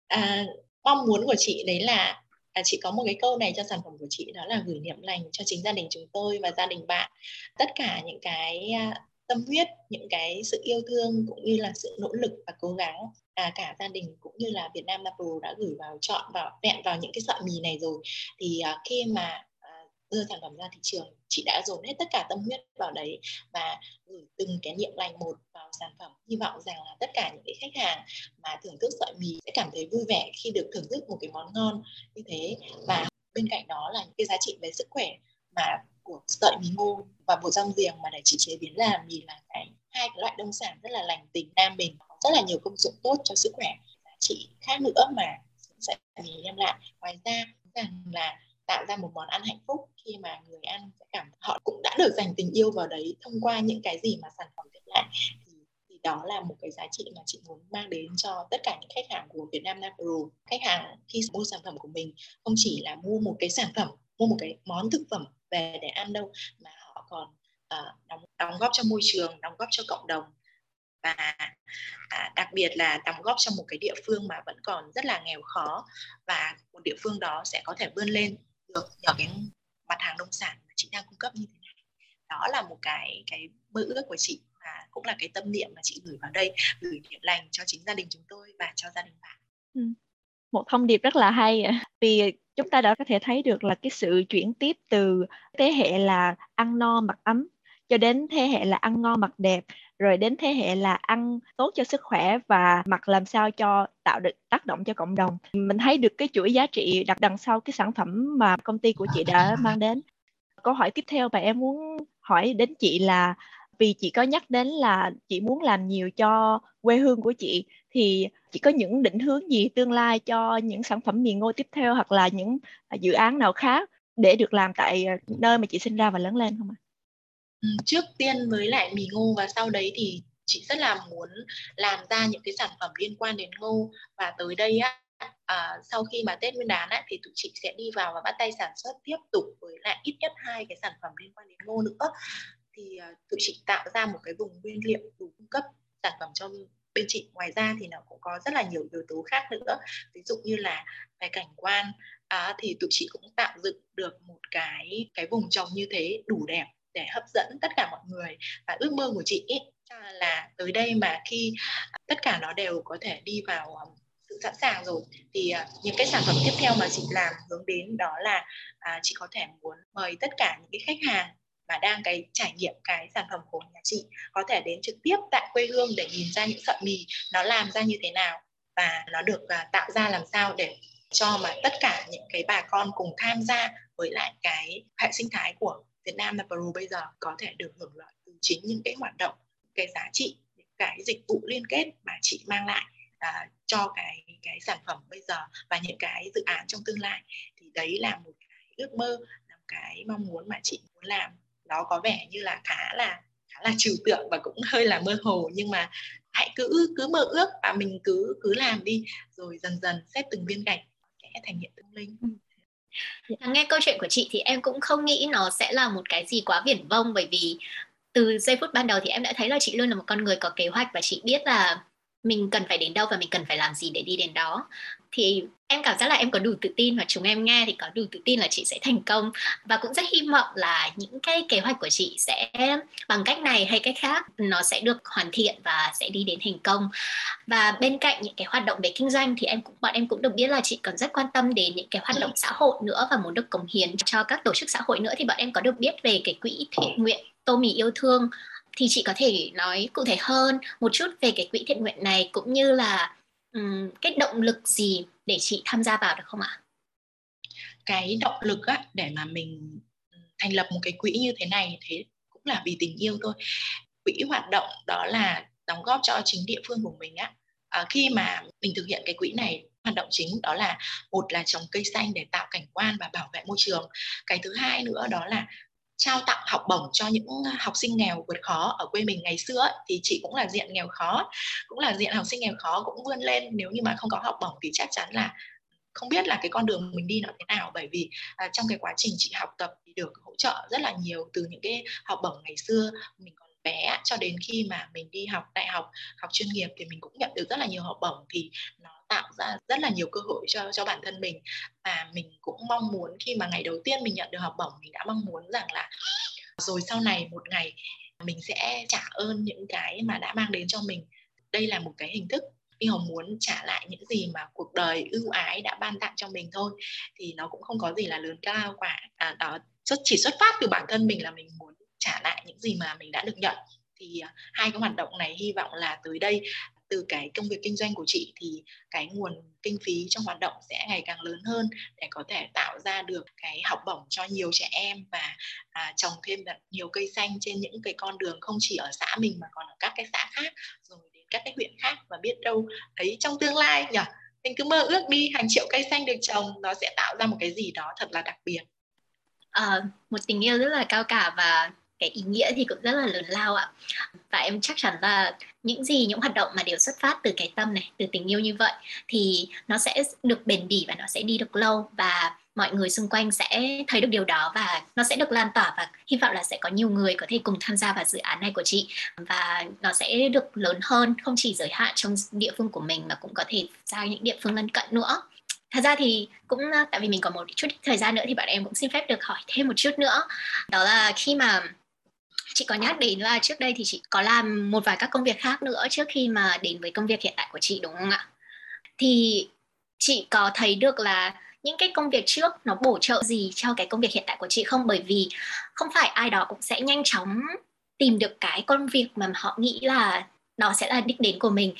À, mong muốn của chị đấy là à, chị có một cái câu này cho sản phẩm của chị đó là gửi niệm lành cho chính gia đình chúng tôi và gia đình bạn. Tất cả những cái à, tâm huyết những cái sự yêu thương cũng như là sự nỗ lực và cố gắng à, cả gia đình cũng như là Việt Nam Apple đã gửi vào chọn vào vẹn vào những cái sợi mì này rồi. Thì à, khi mà à, đưa sản phẩm ra thị trường chị đã dồn hết tất cả tâm huyết vào đấy và gửi từng cái niệm lành một vào sản phẩm. Hy vọng rằng là tất cả những cái khách hàng mà thưởng thức sợi mì sẽ cảm thấy vui vẻ khi được thưởng thức một cái món ngon như thế. Và bên cạnh đó là những cái giá trị về sức khỏe mà của sợi mì ngô và bột rong giềng mà để chị chế biến làm mì là cái hai cái loại nông sản rất là lành tính nam mình rất là nhiều công dụng tốt cho sức khỏe. Giá trị khác nữa mà sẽ mì đem lại. Ngoài ra rằng là tạo ra một món ăn hạnh phúc khi mà người ăn sẽ cảm họ cũng đã được dành tình yêu vào đấy thông qua những cái gì mà sản phẩm đem lại. Thì, thì đó là một cái giá trị mà chị muốn mang đến cho tất cả những khách hàng của Việt Nam Natural. Khách hàng khi mua sản phẩm của mình không chỉ là mua một cái sản phẩm mua một cái món thực phẩm về để ăn đâu mà họ còn uh, đóng đóng góp cho môi trường đóng góp cho cộng đồng. Và à, đặc biệt là đóng góp cho một cái địa phương mà vẫn còn rất là nghèo khó và một địa phương đó sẽ có thể vươn lên được nhờ cái mặt hàng nông sản mà chị đang cung cấp như thế này. Đó là một cái cái mơ ước của chị và cũng là cái tâm niệm mà chị gửi vào đây gửi điện lành cho chính gia đình chúng tôi và cho gia đình bạn. Ừ. một thông điệp rất là hay vì chúng ta đã có thể thấy được là cái sự chuyển tiếp từ thế hệ là ăn no mặc ấm cho đến thế hệ là ăn ngon mặc đẹp, rồi đến thế hệ là ăn tốt cho sức khỏe và mặc làm sao cho tạo được, tác động cho cộng đồng. Mình thấy được cái chuỗi giá trị đặt đằng sau cái sản phẩm mà công ty của chị đã mang đến. Câu hỏi tiếp theo mà em muốn hỏi đến chị là vì chị có nhắc đến là chị muốn làm nhiều cho quê hương của chị thì chị có những định hướng gì tương lai cho những sản phẩm mì ngô tiếp theo hoặc là những dự án nào khác để được làm tại nơi mà chị sinh ra và lớn lên không ạ? trước tiên với lại mì ngô và sau đấy thì chị rất là muốn làm ra những cái sản phẩm liên quan đến ngô. Và tới đây á à, sau khi mà Tết Nguyên đán á, thì tụi chị sẽ đi vào và bắt tay sản xuất tiếp tục với lại ít nhất hai cái sản phẩm liên quan đến ngô nữa. Thì uh, tụi chị tạo ra một cái vùng nguyên liệu đủ cung cấp sản phẩm cho bên chị. Ngoài ra thì nó cũng có rất là nhiều yếu tố khác nữa. Ví dụ như là về cảnh quan à, thì tụi chị cũng tạo dựng được một cái cái vùng trồng như thế đủ đẹp để hấp dẫn tất cả mọi người và ước mơ của chị ý, là tới đây mà khi à, tất cả nó đều có thể đi vào à, sự sẵn sàng rồi thì à, những cái sản phẩm tiếp theo mà chị làm hướng đến đó là à, chị có thể muốn mời tất cả những cái khách hàng mà đang cái trải nghiệm cái sản phẩm của nhà chị có thể đến trực tiếp tại quê hương để nhìn ra những sợi mì nó làm ra như thế nào và nó được uh, tạo ra làm sao để cho mà tất cả những cái bà con cùng tham gia với lại cái hệ sinh thái của Việt Nam và Peru bây giờ có thể được hưởng lợi từ chính những cái hoạt động cái giá trị những cái dịch vụ liên kết mà chị mang lại à, cho cái cái sản phẩm bây giờ và những cái dự án trong tương lai. Thì đấy là một cái ước mơ là một cái mong muốn mà chị muốn làm nó có vẻ như là khá là khá là trừu tượng và cũng hơi là mơ hồ. Nhưng mà hãy cứ cứ mơ ước và mình cứ cứ làm đi, rồi dần dần xếp từng viên gạch sẽ thành hiện tương linh. Ừ. À, nghe câu chuyện của chị thì em cũng không nghĩ nó sẽ là một cái gì quá viển vông, bởi vì từ giây phút ban đầu thì em đã thấy là chị luôn là một con người có kế hoạch và chị biết là mình cần phải đến đâu và mình cần phải làm gì để đi đến đó thì em cảm giác là em có đủ tự tin và chúng em nghe thì có đủ tự tin là chị sẽ thành công. Và cũng rất hy vọng là những cái kế hoạch của chị sẽ bằng cách này hay cách khác, nó sẽ được hoàn thiện và sẽ đi đến thành công. Và bên cạnh những cái hoạt động về kinh doanh thì em cũng, bọn em cũng được biết là chị còn rất quan tâm đến những cái hoạt động xã hội nữa và muốn được cống hiến cho các tổ chức xã hội nữa. Thì bọn em có được biết về cái quỹ thiện nguyện tô mì yêu thương. Thì chị có thể nói cụ thể hơn một chút về cái quỹ thiện nguyện này cũng như là um, cái động lực gì để chị tham gia vào được không ạ? Cái động lực á, để mà mình thành lập một cái quỹ như thế này thế cũng là vì tình yêu thôi. Quỹ hoạt động đó là đóng góp cho chính địa phương của mình á. À, khi mà mình thực hiện cái quỹ này hoạt động chính đó là một là trồng cây xanh để tạo cảnh quan và bảo vệ môi trường cái thứ hai nữa đó là trao tặng học bổng cho những ờ, học sinh nghèo vượt khó ở quê mình ngày xưa ấy, thì chị cũng là diện nghèo khó cũng là diện học sinh nghèo khó cũng vươn lên. Nếu như mà không có học bổng thì chắc chắn là không biết là cái con đường mình đi nó thế nào. Bởi vì à, trong cái quá trình chị học tập thì được hỗ trợ rất là nhiều từ những cái học bổng ngày xưa. Mình có bé cho đến khi mà mình đi học đại học học chuyên nghiệp thì mình cũng nhận được rất là nhiều học bổng thì nó tạo ra rất là nhiều cơ hội cho cho bản thân mình. Và mình cũng mong muốn khi mà ngày đầu tiên mình nhận được học bổng mình đã mong muốn rằng là rồi sau này một ngày mình sẽ trả ơn những cái mà đã mang đến cho mình. Đây là một cái hình thức mình hồng muốn trả lại những gì mà cuộc đời ưu ái đã ban tặng cho mình thôi. Thì nó cũng không có gì là lớn cao cả à, đó chỉ xuất phát từ bản thân mình là mình muốn trả lại những gì mà mình đã được nhận. Thì à, hai cái hoạt động này hy vọng là tới đây từ cái công việc kinh doanh của chị thì cái nguồn kinh phí trong hoạt động sẽ ngày càng lớn hơn để có thể tạo ra được cái học bổng cho nhiều trẻ em và à, trồng thêm nhiều cây xanh trên những cái con đường không chỉ ở xã mình mà còn ở các cái xã khác rồi đến các cái huyện khác và biết đâu ấy trong tương lai nhỉ mình cứ mơ ước đi hàng triệu cây xanh được trồng nó sẽ tạo ra một cái gì đó thật là đặc biệt. À, một tình yêu rất là cao cả và cái ý nghĩa thì cũng rất là lớn lao ạ. Và em chắc chắn là những gì, những hoạt động mà đều xuất phát từ cái tâm này, từ tình yêu như vậy, thì nó sẽ được bền bỉ và nó sẽ đi được lâu và mọi người xung quanh sẽ thấy được điều đó và nó sẽ được lan tỏa và hy vọng là sẽ có nhiều người có thể cùng tham gia vào dự án này của chị và nó sẽ được lớn hơn, không chỉ giới hạn trong địa phương của mình mà cũng có thể ra những địa phương lân cận nữa. Thật ra thì cũng, tại vì mình còn một chút thời gian nữa thì bạn em cũng xin phép được hỏi thêm một chút nữa. Đó là khi mà chị có nhắc đến là trước đây thì chị có làm một vài các công việc khác nữa trước khi mà đến với công việc hiện tại của chị, đúng không ạ? Thì chị có thấy được là những cái công việc trước nó bổ trợ gì cho cái công việc hiện tại của chị không? Bởi vì không phải ai đó cũng sẽ nhanh chóng tìm được cái công việc mà họ nghĩ là đó sẽ là đích đến của mình.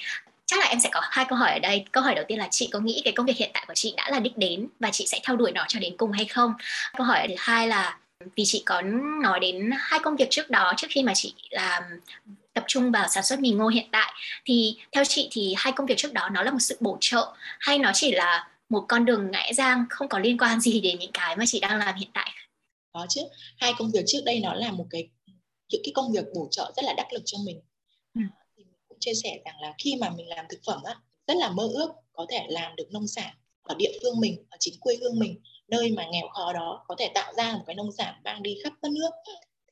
Chắc là em sẽ có hai câu hỏi ở đây. Câu hỏi đầu tiên là chị có nghĩ cái công việc hiện tại của chị đã là đích đến và chị sẽ theo đuổi nó cho đến cùng hay không? Câu hỏi thứ hai là vì chị có nói đến hai công việc trước đó trước khi mà chị làm tập trung vào sản xuất mì ngô hiện tại thì theo chị thì hai công việc trước đó nó là một sự bổ trợ hay nó chỉ là một con đường ngã giang không có liên quan gì đến những cái mà chị đang làm hiện tại? Có chứ. Hai công việc trước đây nó là một cái những cái công việc bổ trợ rất là đắc lực cho mình. Ừ. thì mình cũng chia sẻ rằng là khi mà mình làm thực phẩm á rất là mơ ước có thể làm được nông sản ở địa phương mình ở chính quê hương mình nơi mà nghèo khó đó có thể tạo ra một cái nông sản mang đi khắp đất nước.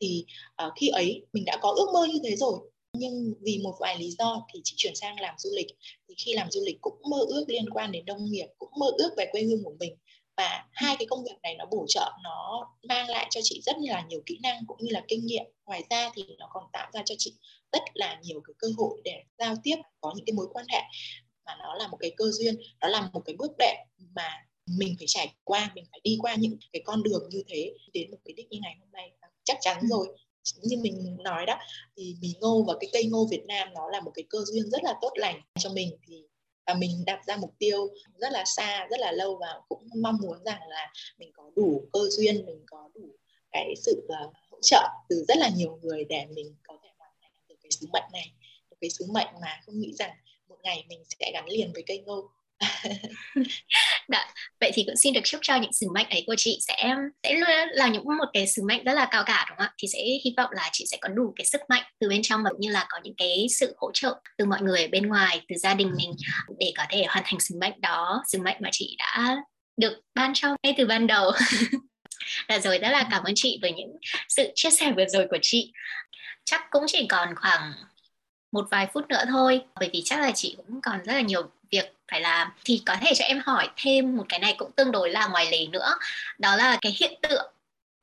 Thì uh, khi ấy mình đã có ước mơ như thế rồi. Nhưng vì một vài lý do thì chị chuyển sang làm du lịch. Thì khi làm du lịch cũng mơ ước liên quan đến nông nghiệp cũng mơ ước về quê hương của mình. Và hai cái công việc này nó bổ trợ nó mang lại cho chị rất là nhiều kỹ năng cũng như là kinh nghiệm. Ngoài ra thì nó còn tạo ra cho chị rất là nhiều cái cơ hội để giao tiếp có những cái mối quan hệ. Mà nó là một cái cơ duyên nó là một cái bước đệm mà mình phải trải qua mình phải đi qua những cái con đường như thế đến một cái đích như ngày hôm nay chắc chắn ừ. rồi. Như mình nói đó thì mì ngô và cái cây ngô Việt Nam nó là một cái cơ duyên rất là tốt lành cho mình thì và mình đặt ra mục tiêu rất là xa rất là lâu và cũng mong muốn rằng là mình có đủ cơ duyên mình có đủ cái sự uh, hỗ trợ từ rất là nhiều người để mình có thể hoàn thành được cái sứ mệnh này. Một cái sứ mệnh mà không nghĩ rằng một ngày mình sẽ gắn liền với cây ngô Đã. vậy thì cũng xin được chúc cho những sứ mệnh ấy của chị sẽ sẽ là những một cái sứ mệnh rất là cao cả, đúng không ạ thì sẽ hy vọng là chị sẽ có đủ cái sức mạnh từ bên trong và cũng như là có những cái sự hỗ trợ từ mọi người ở bên ngoài, từ gia đình mình để có thể hoàn thành sứ mệnh đó, sứ mệnh mà chị đã được ban cho ngay từ ban đầu là dạ rồi, rất là cảm ơn chị với những sự chia sẻ vừa rồi của chị chắc cũng chỉ còn khoảng một vài phút nữa thôi. Bởi vì chắc là chị cũng còn rất là nhiều việc phải làm. Thì có thể cho em hỏi thêm một cái này cũng tương đối là ngoài lề nữa. Đó là cái hiện tượng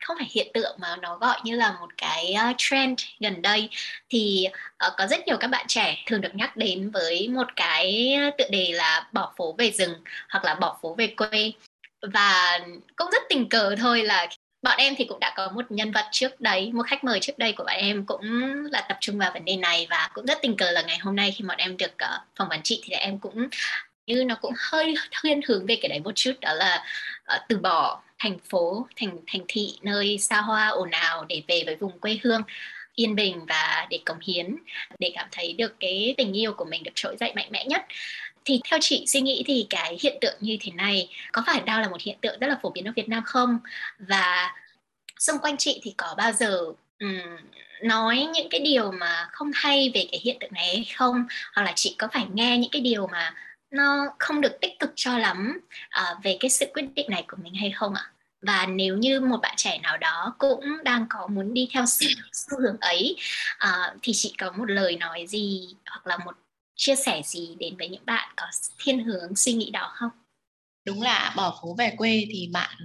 không phải hiện tượng mà nó gọi như là một cái ờ, trend gần đây. Thì uh, có rất nhiều các bạn trẻ thường được nhắc đến với một cái tựa đề là bỏ phố về rừng hoặc là bỏ phố về quê. Và cũng rất tình cờ thôi là bọn em thì cũng đã có một nhân vật trước đấy một khách mời trước đây của bọn em cũng là tập trung vào vấn đề này và cũng rất tình cờ là ngày hôm nay khi bọn em được ờ, uh, phỏng vấn chị thì em cũng như nó cũng hơi thiên hướng về cái đấy một chút đó là uh, từ bỏ thành phố thành thành thị nơi xa hoa ồn ào để về với vùng quê hương yên bình và để cống hiến để cảm thấy được cái tình yêu của mình được trỗi dậy mạnh mẽ nhất thì theo chị suy nghĩ thì cái hiện tượng như thế này có phải đang là một hiện tượng rất là phổ biến ở Việt Nam không? Và xung quanh chị thì có bao giờ um, nói những cái điều mà không hay về cái hiện tượng này hay không? Hoặc là chị có phải nghe những cái điều mà nó không được tích cực cho lắm uh, về cái sự quyết định này của mình hay không ạ? Và nếu như một bạn trẻ nào đó cũng đang có muốn đi theo xu, xu hướng ấy uh, thì chị có một lời nói gì hoặc là một chia sẻ gì đến với những bạn có thiên hướng suy nghĩ đó không? Đúng là bỏ phố về quê thì bạn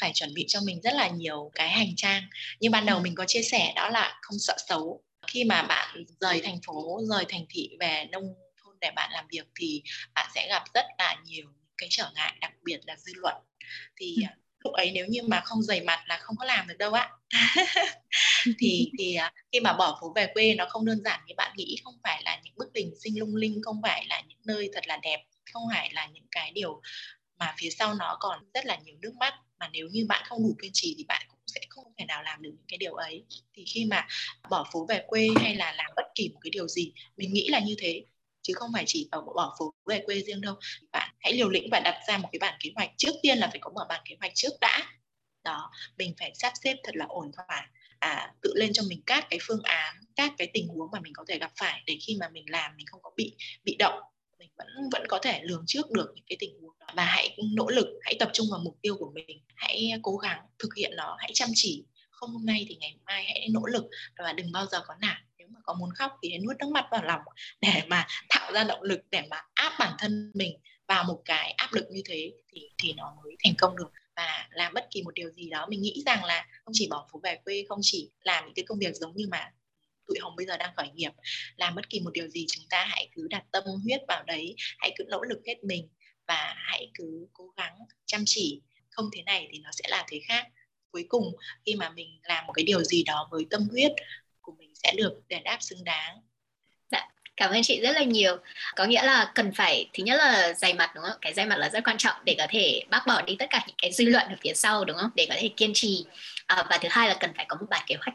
phải chuẩn bị cho mình rất là nhiều cái hành trang. Như ban đầu ừ. mình có chia sẻ đó là không sợ xấu. Khi mà bạn rời thành phố, rời thành thị về nông thôn để bạn làm việc thì bạn sẽ gặp rất là nhiều cái trở ngại, đặc biệt là dư luận. Thì ừ lúc ấy nếu như mà không dày mặt là không có làm được đâu ạ thì thì à, khi mà bỏ phố về quê nó không đơn giản như bạn nghĩ không phải là những bức đình sinh lung linh không phải là những nơi thật là đẹp không phải là những cái điều mà phía sau nó còn rất là nhiều nước mắt mà nếu như bạn không đủ kiên trì thì bạn cũng sẽ không thể nào làm được những cái điều ấy. Thì khi mà bỏ phố về quê hay là làm bất kỳ một cái điều gì mình nghĩ là như thế chứ không phải chỉ ở một bỏ phố về quê riêng đâu. Bạn hãy liều lĩnh và đặt ra một cái bản kế hoạch. Trước tiên là phải có một bản kế hoạch trước đã. Đó mình phải sắp xếp thật là ổn thỏa. À, tự lên cho mình các cái phương án các cái tình huống mà mình có thể gặp phải để khi mà mình làm mình không có bị bị động. Mình vẫn vẫn có thể lường trước được những cái tình huống đó. Và hãy nỗ lực hãy tập trung vào mục tiêu của mình. Hãy cố gắng thực hiện nó hãy chăm chỉ. Không hôm nay thì ngày mai hãy nỗ lực và đừng bao giờ có nản nếu mà có muốn khóc thì hãy nuốt nước mắt vào lòng để mà tạo ra động lực để mà áp bản thân mình vào một cái áp lực như thế thì thì nó mới thành công được. Và làm bất kỳ một điều gì đó, mình nghĩ rằng là không chỉ bỏ phố về quê, không chỉ làm những cái công việc giống như mà tụi hồng bây giờ đang khởi nghiệp, làm bất kỳ một điều gì chúng ta hãy cứ đặt tâm huyết vào đấy, hãy cứ nỗ lực hết mình và hãy cứ cố gắng chăm chỉ. Không thế này thì nó sẽ là thế khác. Cuối cùng, khi mà mình làm một cái điều gì đó với tâm huyết sẽ được đền đáp xứng đáng. Dạ cảm ơn chị rất là nhiều. Có nghĩa là cần phải thứ nhất là dày mặt đúng không? Cái dày mặt là rất quan trọng để có thể bác bỏ đi tất cả những cái dư luận ở phía sau đúng không? Để có thể kiên trì. À, và thứ hai là cần phải có một bản kế hoạch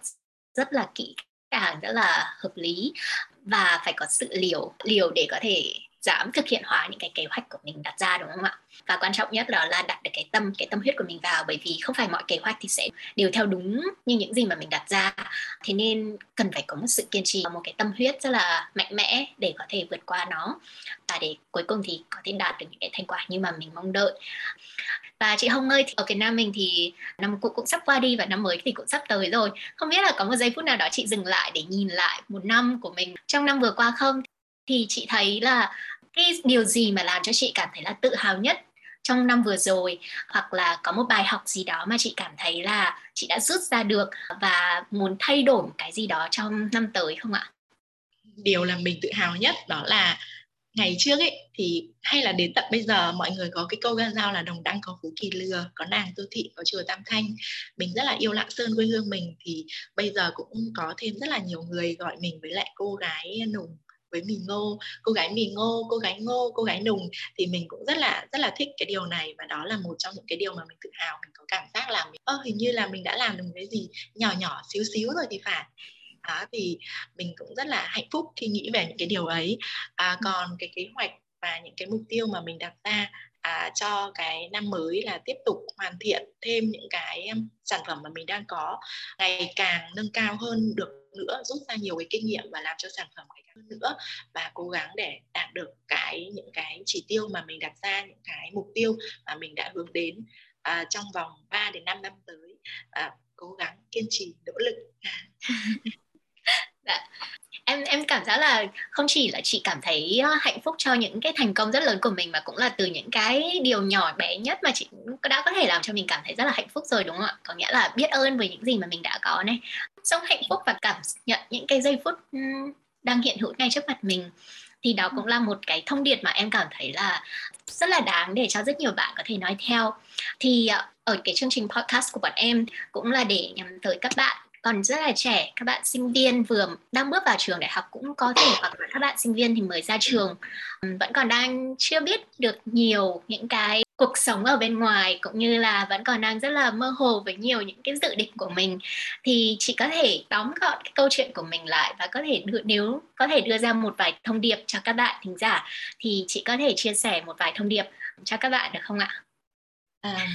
rất là kỹ càng rất là hợp lý và phải có sự liều liều để có thể dám thực hiện hóa những cái kế hoạch của mình đặt ra, đúng không ạ? Và quan trọng nhất đó là đặt được cái tâm cái tâm huyết của mình vào, bởi vì không phải mọi kế hoạch thì sẽ đều theo đúng như những gì mà mình đặt ra. Thế nên cần phải có một sự kiên trì và một cái tâm huyết rất là mạnh mẽ để có thể vượt qua nó. Và để cuối cùng thì có thể đạt được những cái thành quả như mà mình mong đợi. Và chị Hồng ơi ở Việt Nam mình thì năm cũ cũng sắp qua đi và năm mới thì cũng sắp tới rồi. Không biết là có một giây phút nào đó chị dừng lại để nhìn lại một năm của mình trong năm vừa qua không? Thì chị thấy là cái điều gì mà làm cho chị cảm thấy là tự hào nhất trong năm vừa rồi hoặc là có một bài học gì đó mà chị cảm thấy là chị đã rút ra được và muốn thay đổi một cái gì đó trong năm tới không ạ? Điều làm mình tự hào nhất đó là ngày trước ấy, thì hay là đến tận bây giờ mọi người có cái câu gan dao là đồng đăng có phú kỳ lừa, có nàng tô thị, có chùa tam thanh mình rất là yêu lạng sơn quê hương mình, thì bây giờ cũng có thêm rất là nhiều người gọi mình với lại cô gái nùng với mì ngô cô gái mì ngô cô gái ngô cô gái nùng thì mình cũng rất là rất là thích cái điều này và đó là một trong những cái điều mà mình tự hào mình có cảm giác là mình ơ hình như là mình đã làm được cái gì nhỏ nhỏ xíu xíu rồi thì phải. Đó thì mình cũng rất là hạnh phúc khi nghĩ về những cái điều ấy. À, còn cái kế hoạch và những cái mục tiêu mà mình đặt ra à, cho cái năm mới là tiếp tục hoàn thiện thêm những cái sản phẩm mà mình đang có ngày càng nâng cao hơn được nữa rút ra nhiều cái kinh nghiệm và làm cho sản phẩm ngày càng hơn nữa và cố gắng để đạt được cái những cái chỉ tiêu mà mình đặt ra những cái mục tiêu mà mình đã hướng đến à, trong vòng 3 đến 5 năm tới. À, cố gắng kiên trì nỗ lực. Dạ em em cảm giác là không chỉ là chị cảm thấy ờ, hạnh phúc cho những cái thành công rất lớn của mình mà cũng là từ những cái điều nhỏ bé nhất mà chị đã có thể làm cho mình cảm thấy rất là hạnh phúc rồi, đúng không ạ? Có nghĩa là biết ơn với những gì mà mình đã có này. Sống hạnh phúc và cảm nhận những cái giây phút đang hiện hữu ngay trước mặt mình thì đó cũng là một cái thông điệp mà em cảm thấy là rất là đáng để cho rất nhiều bạn có thể nói theo. Thì ờ, ở cái chương trình podcast của bọn em cũng là để nhằm tới các bạn còn rất là trẻ các bạn sinh viên vừa đang bước vào trường đại học cũng có thể hoặc là các bạn sinh viên thì mới ra trường vẫn còn đang chưa biết được nhiều những cái cuộc sống ở bên ngoài cũng như là vẫn còn đang rất là mơ hồ với nhiều những cái dự định của mình thì chị có thể tóm gọn cái câu chuyện của mình lại và có thể đưa, nếu có thể đưa ra một vài thông điệp cho các bạn thính giả thì chị có thể chia sẻ một vài thông điệp cho các bạn được không ạ? À,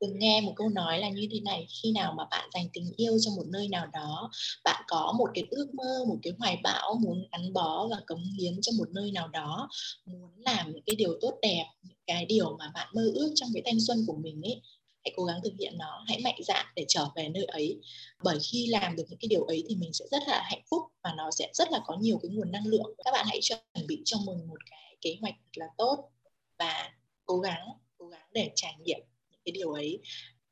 từng nghe một câu nói là như thế này, khi nào mà bạn dành tình yêu cho một nơi nào đó, bạn có một cái ước mơ, một cái hoài bão muốn gắn bó và cống hiến cho một nơi nào đó, muốn làm những cái điều tốt đẹp, những cái điều mà bạn mơ ước trong cái thanh xuân của mình ấy, hãy cố gắng thực hiện nó, hãy mạnh dạn để trở về nơi ấy. Bởi khi làm được những cái điều ấy thì mình sẽ rất là hạnh phúc và nó sẽ rất là có nhiều cái nguồn năng lượng. Các bạn hãy chuẩn bị cho mình một cái kế hoạch thật là tốt và cố gắng cố gắng để trải nghiệm cái điều ấy.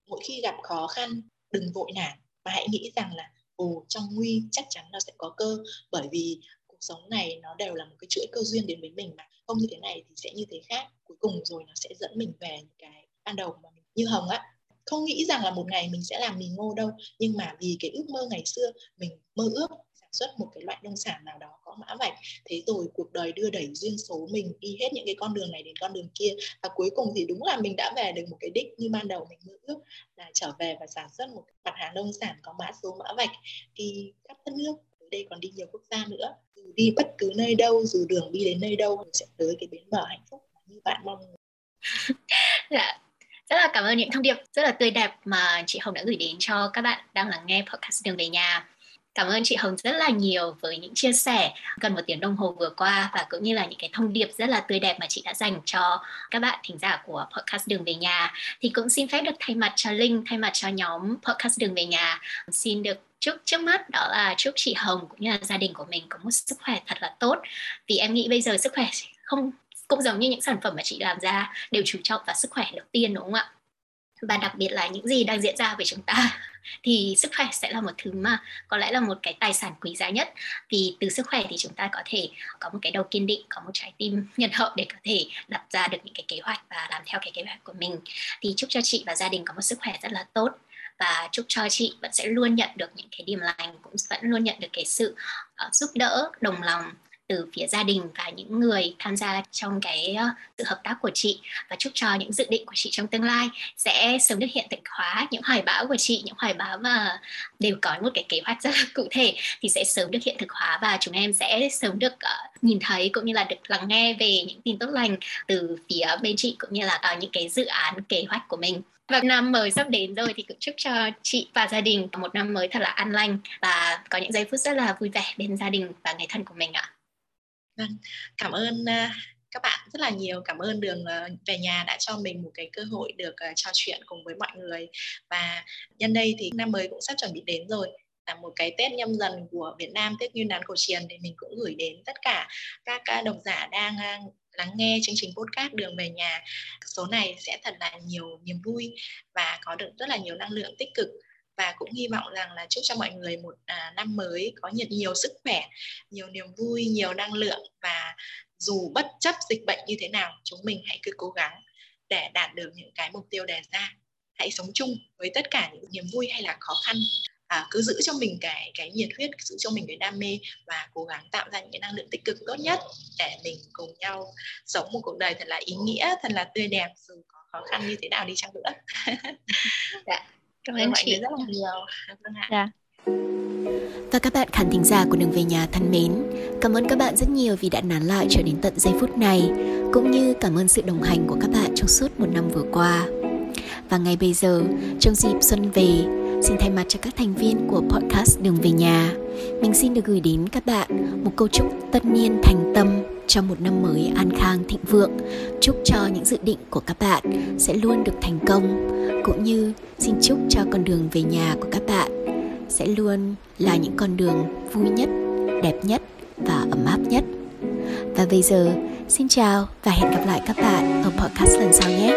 Mỗi khi gặp khó khăn, đừng vội nản, mà hãy nghĩ rằng là, ồ, trong nguy chắc chắn nó sẽ có cơ. Bởi vì cuộc sống này nó đều là một cái chuỗi cơ duyên đến với mình mà. Không như thế này thì sẽ như thế khác. Cuối cùng rồi nó sẽ dẫn mình về những cái ban đầu mà mình như hồng á. Không nghĩ rằng là một ngày mình sẽ làm mì ngô đâu, nhưng mà vì cái ước mơ ngày xưa, mình mơ ước xuất một cái loại nông sản nào đó có mã vạch, thế rồi cuộc đời đưa đẩy duyên số mình đi hết những cái con đường này đến con đường kia. Và cuối cùng thì đúng là mình đã về được một cái đích như ban đầu mình mơ ước, là trở về và sản xuất một mặt hàng nông sản có mã số mã vạch đi khắp đất nước. Đây còn đi nhiều quốc gia nữa. Dù đi bất cứ nơi đâu, dù đường đi đến nơi đâu, mình sẽ tới cái bến bờ hạnh phúc như bạn mong dạ rất là cảm ơn những thông điệp rất là tươi đẹp mà chị Hồng đã gửi đến cho các bạn đang lắng nghe podcast đường về nhà. Cảm ơn chị Hồng rất là nhiều với những chia sẻ. Gần một tiếng đồng hồ vừa qua và cũng như là những cái thông điệp rất là tươi đẹp mà chị đã dành cho các bạn thính giả của podcast Đường về nhà. Thì cũng xin phép được thay mặt cho Linh, thay mặt cho nhóm podcast Đường về nhà xin được chúc trước mắt đó là chúc chị Hồng cũng như là gia đình của mình có một sức khỏe thật là tốt. Vì em nghĩ bây giờ sức khỏe không cũng giống như những sản phẩm mà chị làm ra đều chú trọng vào sức khỏe đầu tiên đúng không ạ? Và đặc biệt là những gì đang diễn ra với chúng ta thì sức khỏe sẽ là một thứ mà có lẽ là một cái tài sản quý giá nhất. Vì từ sức khỏe thì chúng ta có thể có một cái đầu kiên định có một trái tim nhân hậu để có thể đặt ra được những cái kế hoạch và làm theo cái kế hoạch của mình. Thì chúc cho chị và gia đình có một sức khỏe rất là tốt. Và chúc cho chị vẫn sẽ luôn nhận được những cái điểm lành cũng vẫn luôn nhận được cái sự uh, giúp đỡ đồng lòng từ phía gia đình và những người tham gia trong cái ờ, sự hợp tác của chị. Và chúc cho những dự định của chị trong tương lai sẽ sớm được hiện thực hóa. Những hoài bão của chị những hoài bão mà đều có một cái kế hoạch rất là cụ thể thì sẽ sớm được hiện thực hóa và chúng em sẽ sớm được uh, nhìn thấy cũng như là được lắng nghe về những tin tốt lành từ phía bên chị cũng như là uh, những cái dự án kế hoạch của mình. Và năm mới sắp đến rồi thì cũng chúc cho chị và gia đình một năm mới thật là an lành và có những giây phút rất là vui vẻ bên gia đình và người thân của mình ạ. Vâng, cảm ơn à, các bạn rất là nhiều. Cảm ơn đường à, về nhà đã cho mình một cái cơ hội được à, trò chuyện cùng với mọi người. Và nhân đây thì năm mới cũng sắp chuẩn bị đến rồi. Là một cái Tết nhâm dần của Việt Nam Tết Nguyên đán cổ truyền thì mình cũng gửi đến tất cả các độc giả đang lắng nghe chương trình podcast đường về nhà. Số này sẽ thật là nhiều niềm vui và có được rất là nhiều năng lượng tích cực và cũng hy vọng rằng là chúc cho mọi người một à, năm mới có nhiều, nhiều sức khỏe nhiều niềm vui nhiều năng lượng. Và dù bất chấp dịch bệnh như thế nào chúng mình hãy cứ cố gắng để đạt được những cái mục tiêu đề ra. Hãy sống chung với tất cả những niềm vui hay là khó khăn. À, cứ giữ cho mình cái cái nhiệt huyết giữ cho mình cái đam mê và cố gắng tạo ra những cái năng lượng tích cực tốt nhất để mình cùng nhau sống một cuộc đời thật là ý nghĩa thật là tươi đẹp dù có khó khăn như thế nào đi chăng nữa. Dạ cảm ơn chị rất là nhiều vâng ạ. Dạ. Và các bạn khán thính giả của Đường Về Nhà thân mến, cảm ơn các bạn rất nhiều vì đã nán lại cho đến tận giây phút này, cũng như cảm ơn sự đồng hành của các bạn trong suốt một năm vừa qua. Và ngay bây giờ, trong dịp xuân về, Xin thay mặt cho các thành viên của podcast Đường về nhà, mình xin được gửi đến các bạn một câu chúc tất niên thành tâm cho một năm mới an khang thịnh vượng. Chúc cho những dự định của các bạn sẽ luôn được thành công, cũng như xin chúc cho con đường về nhà của các bạn sẽ luôn là những con đường vui nhất, đẹp nhất và ấm áp nhất. Và bây giờ, xin chào và hẹn gặp lại các bạn ở podcast lần sau nhé.